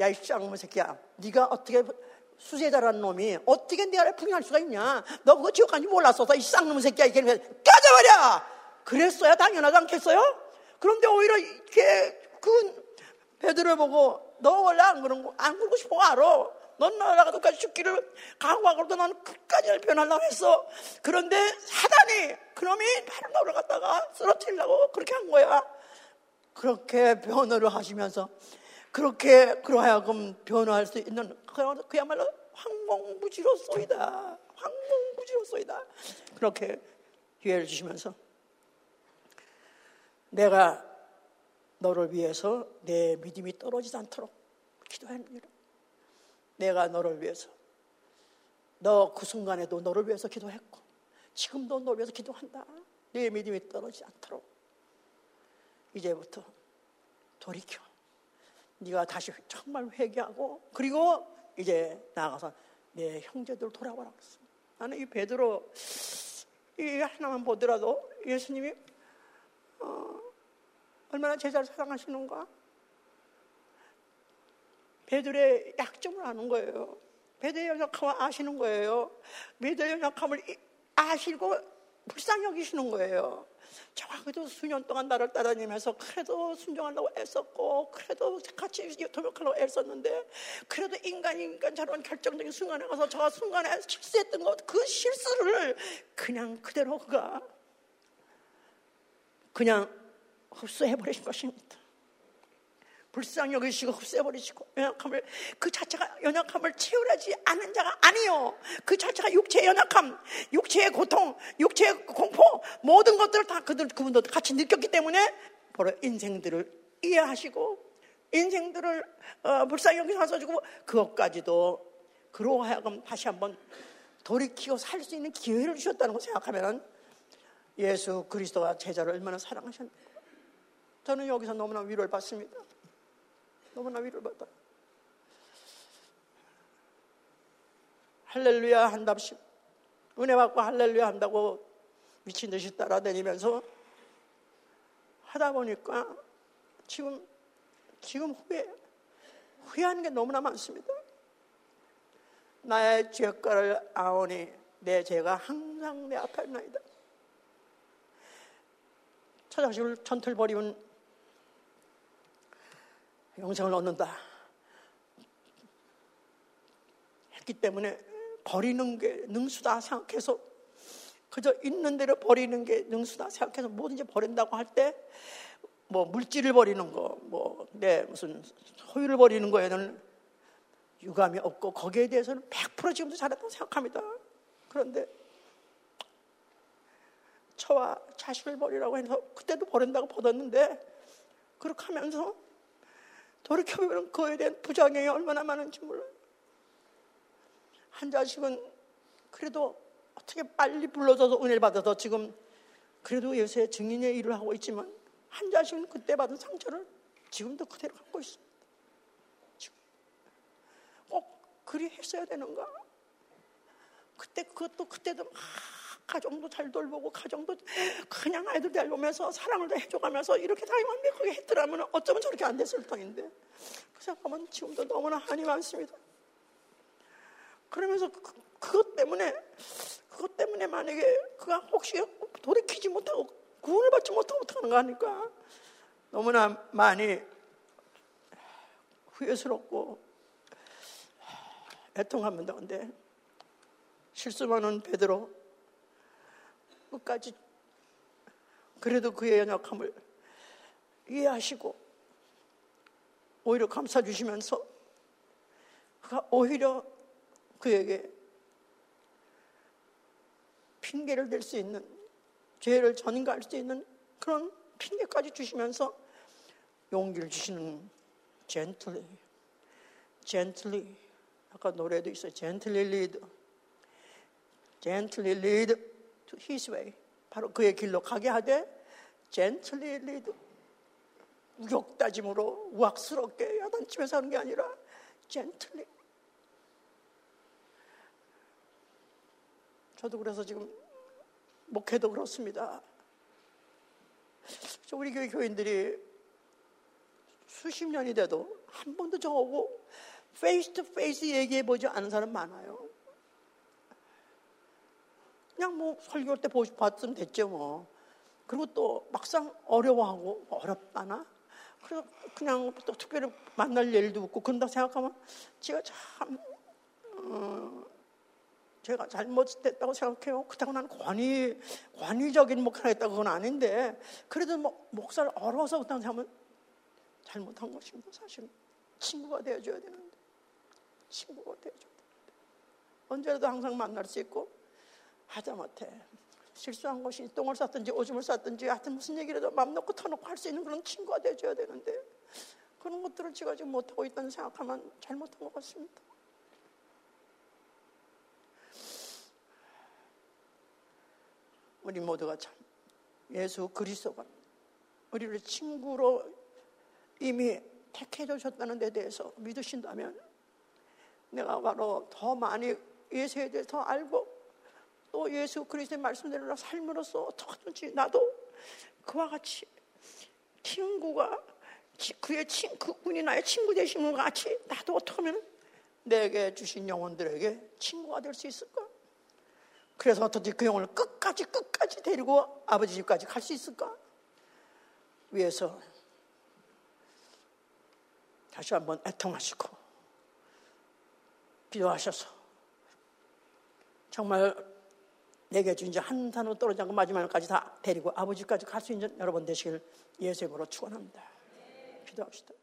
야 이 쌍놈의 새끼야. 네가 어떻게 수제자라는 놈이 어떻게 내 아래 풍요할 수가 있냐? 너 그거 지옥 간지 몰랐어서 이 쌍놈의 새끼야 이게 꺼져버려. 그랬어야 당연하지 않겠어요? 그런데 오히려 이렇게 그 베드로 보고 너 원래 안 그런 거, 안 그러고 싶어 알아. 넌 나라가 끝까지 죽기를 각오하고도 나는 끝까지 변하려고 했어. 그런데 사단이 그놈이 바로 너를 갖다가 쓰러뜨리려고 그렇게 한 거야. 그렇게 변호를 하시면서 그렇게 그러하여금 변화할 수 있는 그야말로 황공무지로 쏘이다. 황공무지로 쏘이다. 그렇게 기회를 주시면서 내가 너를 위해서 내 믿음이 떨어지지 않도록 기도합니다. 내가 너를 위해서 너 그 순간에도 너를 위해서 기도했고 지금도 너를 위해서 기도한다. 내 믿음이 떨어지지 않도록 이제부터 돌이켜. 네가 다시 정말 회개하고 그리고 이제 나가서 내 형제들 그랬습니다. 나는 이 베드로 이 하나만 보더라도 예수님이 어, 얼마나 제자를 사랑하시는가? 베드로의 약점을 아는 거예요. 베드로의 연약함을 아시는 거예요. 베드로의 연약함을 아시고 불쌍히 여기시는 거예요. 그래도 수년 동안 나를 따라다니면서 그래도 순종하려고 애썼고 그래도 같이 도벽하려고 애썼는데 그래도 인간이 인간처럼 결정적인 순간에 가서 저 순간에 실수했던 것 그 실수를 그냥 그대로 그가 그냥 흡수해 버리신 것입니다. 불쌍히 여기시고 흡수해 버리시고 연약함을 그 자체가 연약함을 채우려지 않은 자가 아니요. 그 자체가 육체의 연약함, 육체의 고통, 육체의 공포 모든 것들을 다 그들 그분도 같이 느꼈기 때문에 바로 인생들을 이해하시고 인생들을 어, 불쌍히 여기서 주고 그것까지도 그로 하여금 다시 한번 돌이키고 살 수 있는 기회를 주셨다는 걸 생각하면 예수 그리스도와 제자를 얼마나 사랑하셨는가. 저는 여기서 너무나 위로를 받습니다. 너무나 위로를 받아요. 할렐루야 한답시 은혜 받고 할렐루야 한다고 미친 듯이 따라다니면서 하다 보니까 지금 지금 후회 후회하는 게 너무나 많습니다. 나의 죄가를 아오니 내 죄가 항상 내 앞에 있나이다. 처자식을 전틀 버리면 영생을 얻는다. 했기 때문에 버리는 게 능수다 생각해서 그저 있는 대로 버리는 게 능수다 생각해서 뭐든지 버린다고 할 때 뭐 물질을 버리는 거, 뭐 내 무슨 소유를 버리는 거에는 유감이 없고 거기에 대해서는 100% 지금도 잘했다고 생각합니다. 그런데 처와 자식을 버리라고 해서 그때도 버린다고 버렸는데 그렇게 하면서 돌이켜보면 그에 대한 부작용이 얼마나 많은지 몰라요. 한 자식은 그래도 어떻게 빨리 불러줘서 은혜를 받아서 지금 그래도 요새 증인의 일을 하고 있지만 한 자식은 그때 받은 상처를 지금도 그대로 갖고 있습니다. 꼭 그리 했어야 되는가? 그때 그것도 그때도 막 가정도 잘 돌보고 가정도 그냥 아이들 잘 보면서 사랑을 다 해줘가면서 이렇게 다 완벽하게 했더라면 어쩌면 저렇게 안 됐을 터인데 그 생각하면 지금도 너무나 한이 많습니다. 그러면서 그, 그것 때문에 그것 때문에 만약에 그가 혹시 돌이키지 못하고 구원을 받지 못하고 어떡하는 거 아닐까 너무나 많이 후회스럽고 애통합니다. 근데 실수 많은 베드로 끝까지 그래도 그의 연약함을 이해하시고 오히려 감싸 주시면서 오히려 그에게 핑계를 댈 수 있는 죄를 전가할 수 있는 그런 핑계까지 주시면서 용기를 주시는 gently gently 아까 노래도 있어요. gently lead gently lead his way. 바로 그의 길로 가게 하되 gently lead. 우격다짐으로 우악스럽게 야단치면서 하는 게 아니라 gently. 저도 그래서 지금 목회도 그렇습니다. 우리 교회 교인들이 수십 년이 돼도 한 번도 저하고 face to face 얘기해 보지 않은 사람 많아요. 그냥 뭐 설교할 때 봤으면 됐죠 뭐. 그리고 또 막상 어려워하고 어렵다나? 그래서 그냥 또 특별히 만날 일도 없고 그런다 생각하면 제가 참 어, 제가 잘못됐다고 생각해요. 그렇다고 나는 권위 권위적인 목사를 했다고 그건 아닌데 그래도 뭐 목사를 어려워서 그렇다고 생각하면 잘못한 것입니다. 사실 친구가 되어줘야 되는데 친구가 되어줘야 되는데 언제라도 항상 만날 수 있고 하다못해 실수한 것이 똥을 쌌든지 오줌을 쌌든지 하여튼 무슨 얘기라도 맘 놓고 터놓고 할 수 있는 그런 친구가 돼줘야 되는데 그런 것들을 제가 지금 못하고 있다는 생각하면 잘못한 것 같습니다. 우리 모두가 참 예수 그리스도가 우리를 친구로 이미 택해 주셨다는 데 대해서 믿으신다면 내가 바로 더 많이 예수에 대해서 더 알고 또 예수 그리스도의 말씀대로 삶으로써 어떻게든지 나도 그와 같이 친구가 그의 친, 그분이 나의 친구 되시는 것 같이 나도 어떻게 하면 내게 주신 영혼들에게 친구가 될 수 있을까? 그래서 어떻게 그 영혼을 끝까지 끝까지 데리고 아버지 집까지 갈 수 있을까? 위해서 다시 한번 애통하시고 기도하셔서 정말 내게 준 이제 한 단어 떨어지 않고 마지막까지 다 데리고 아버지까지 갈 수 있는 여러분 되시길 예수의 으로 축원합니다. 기도합시다.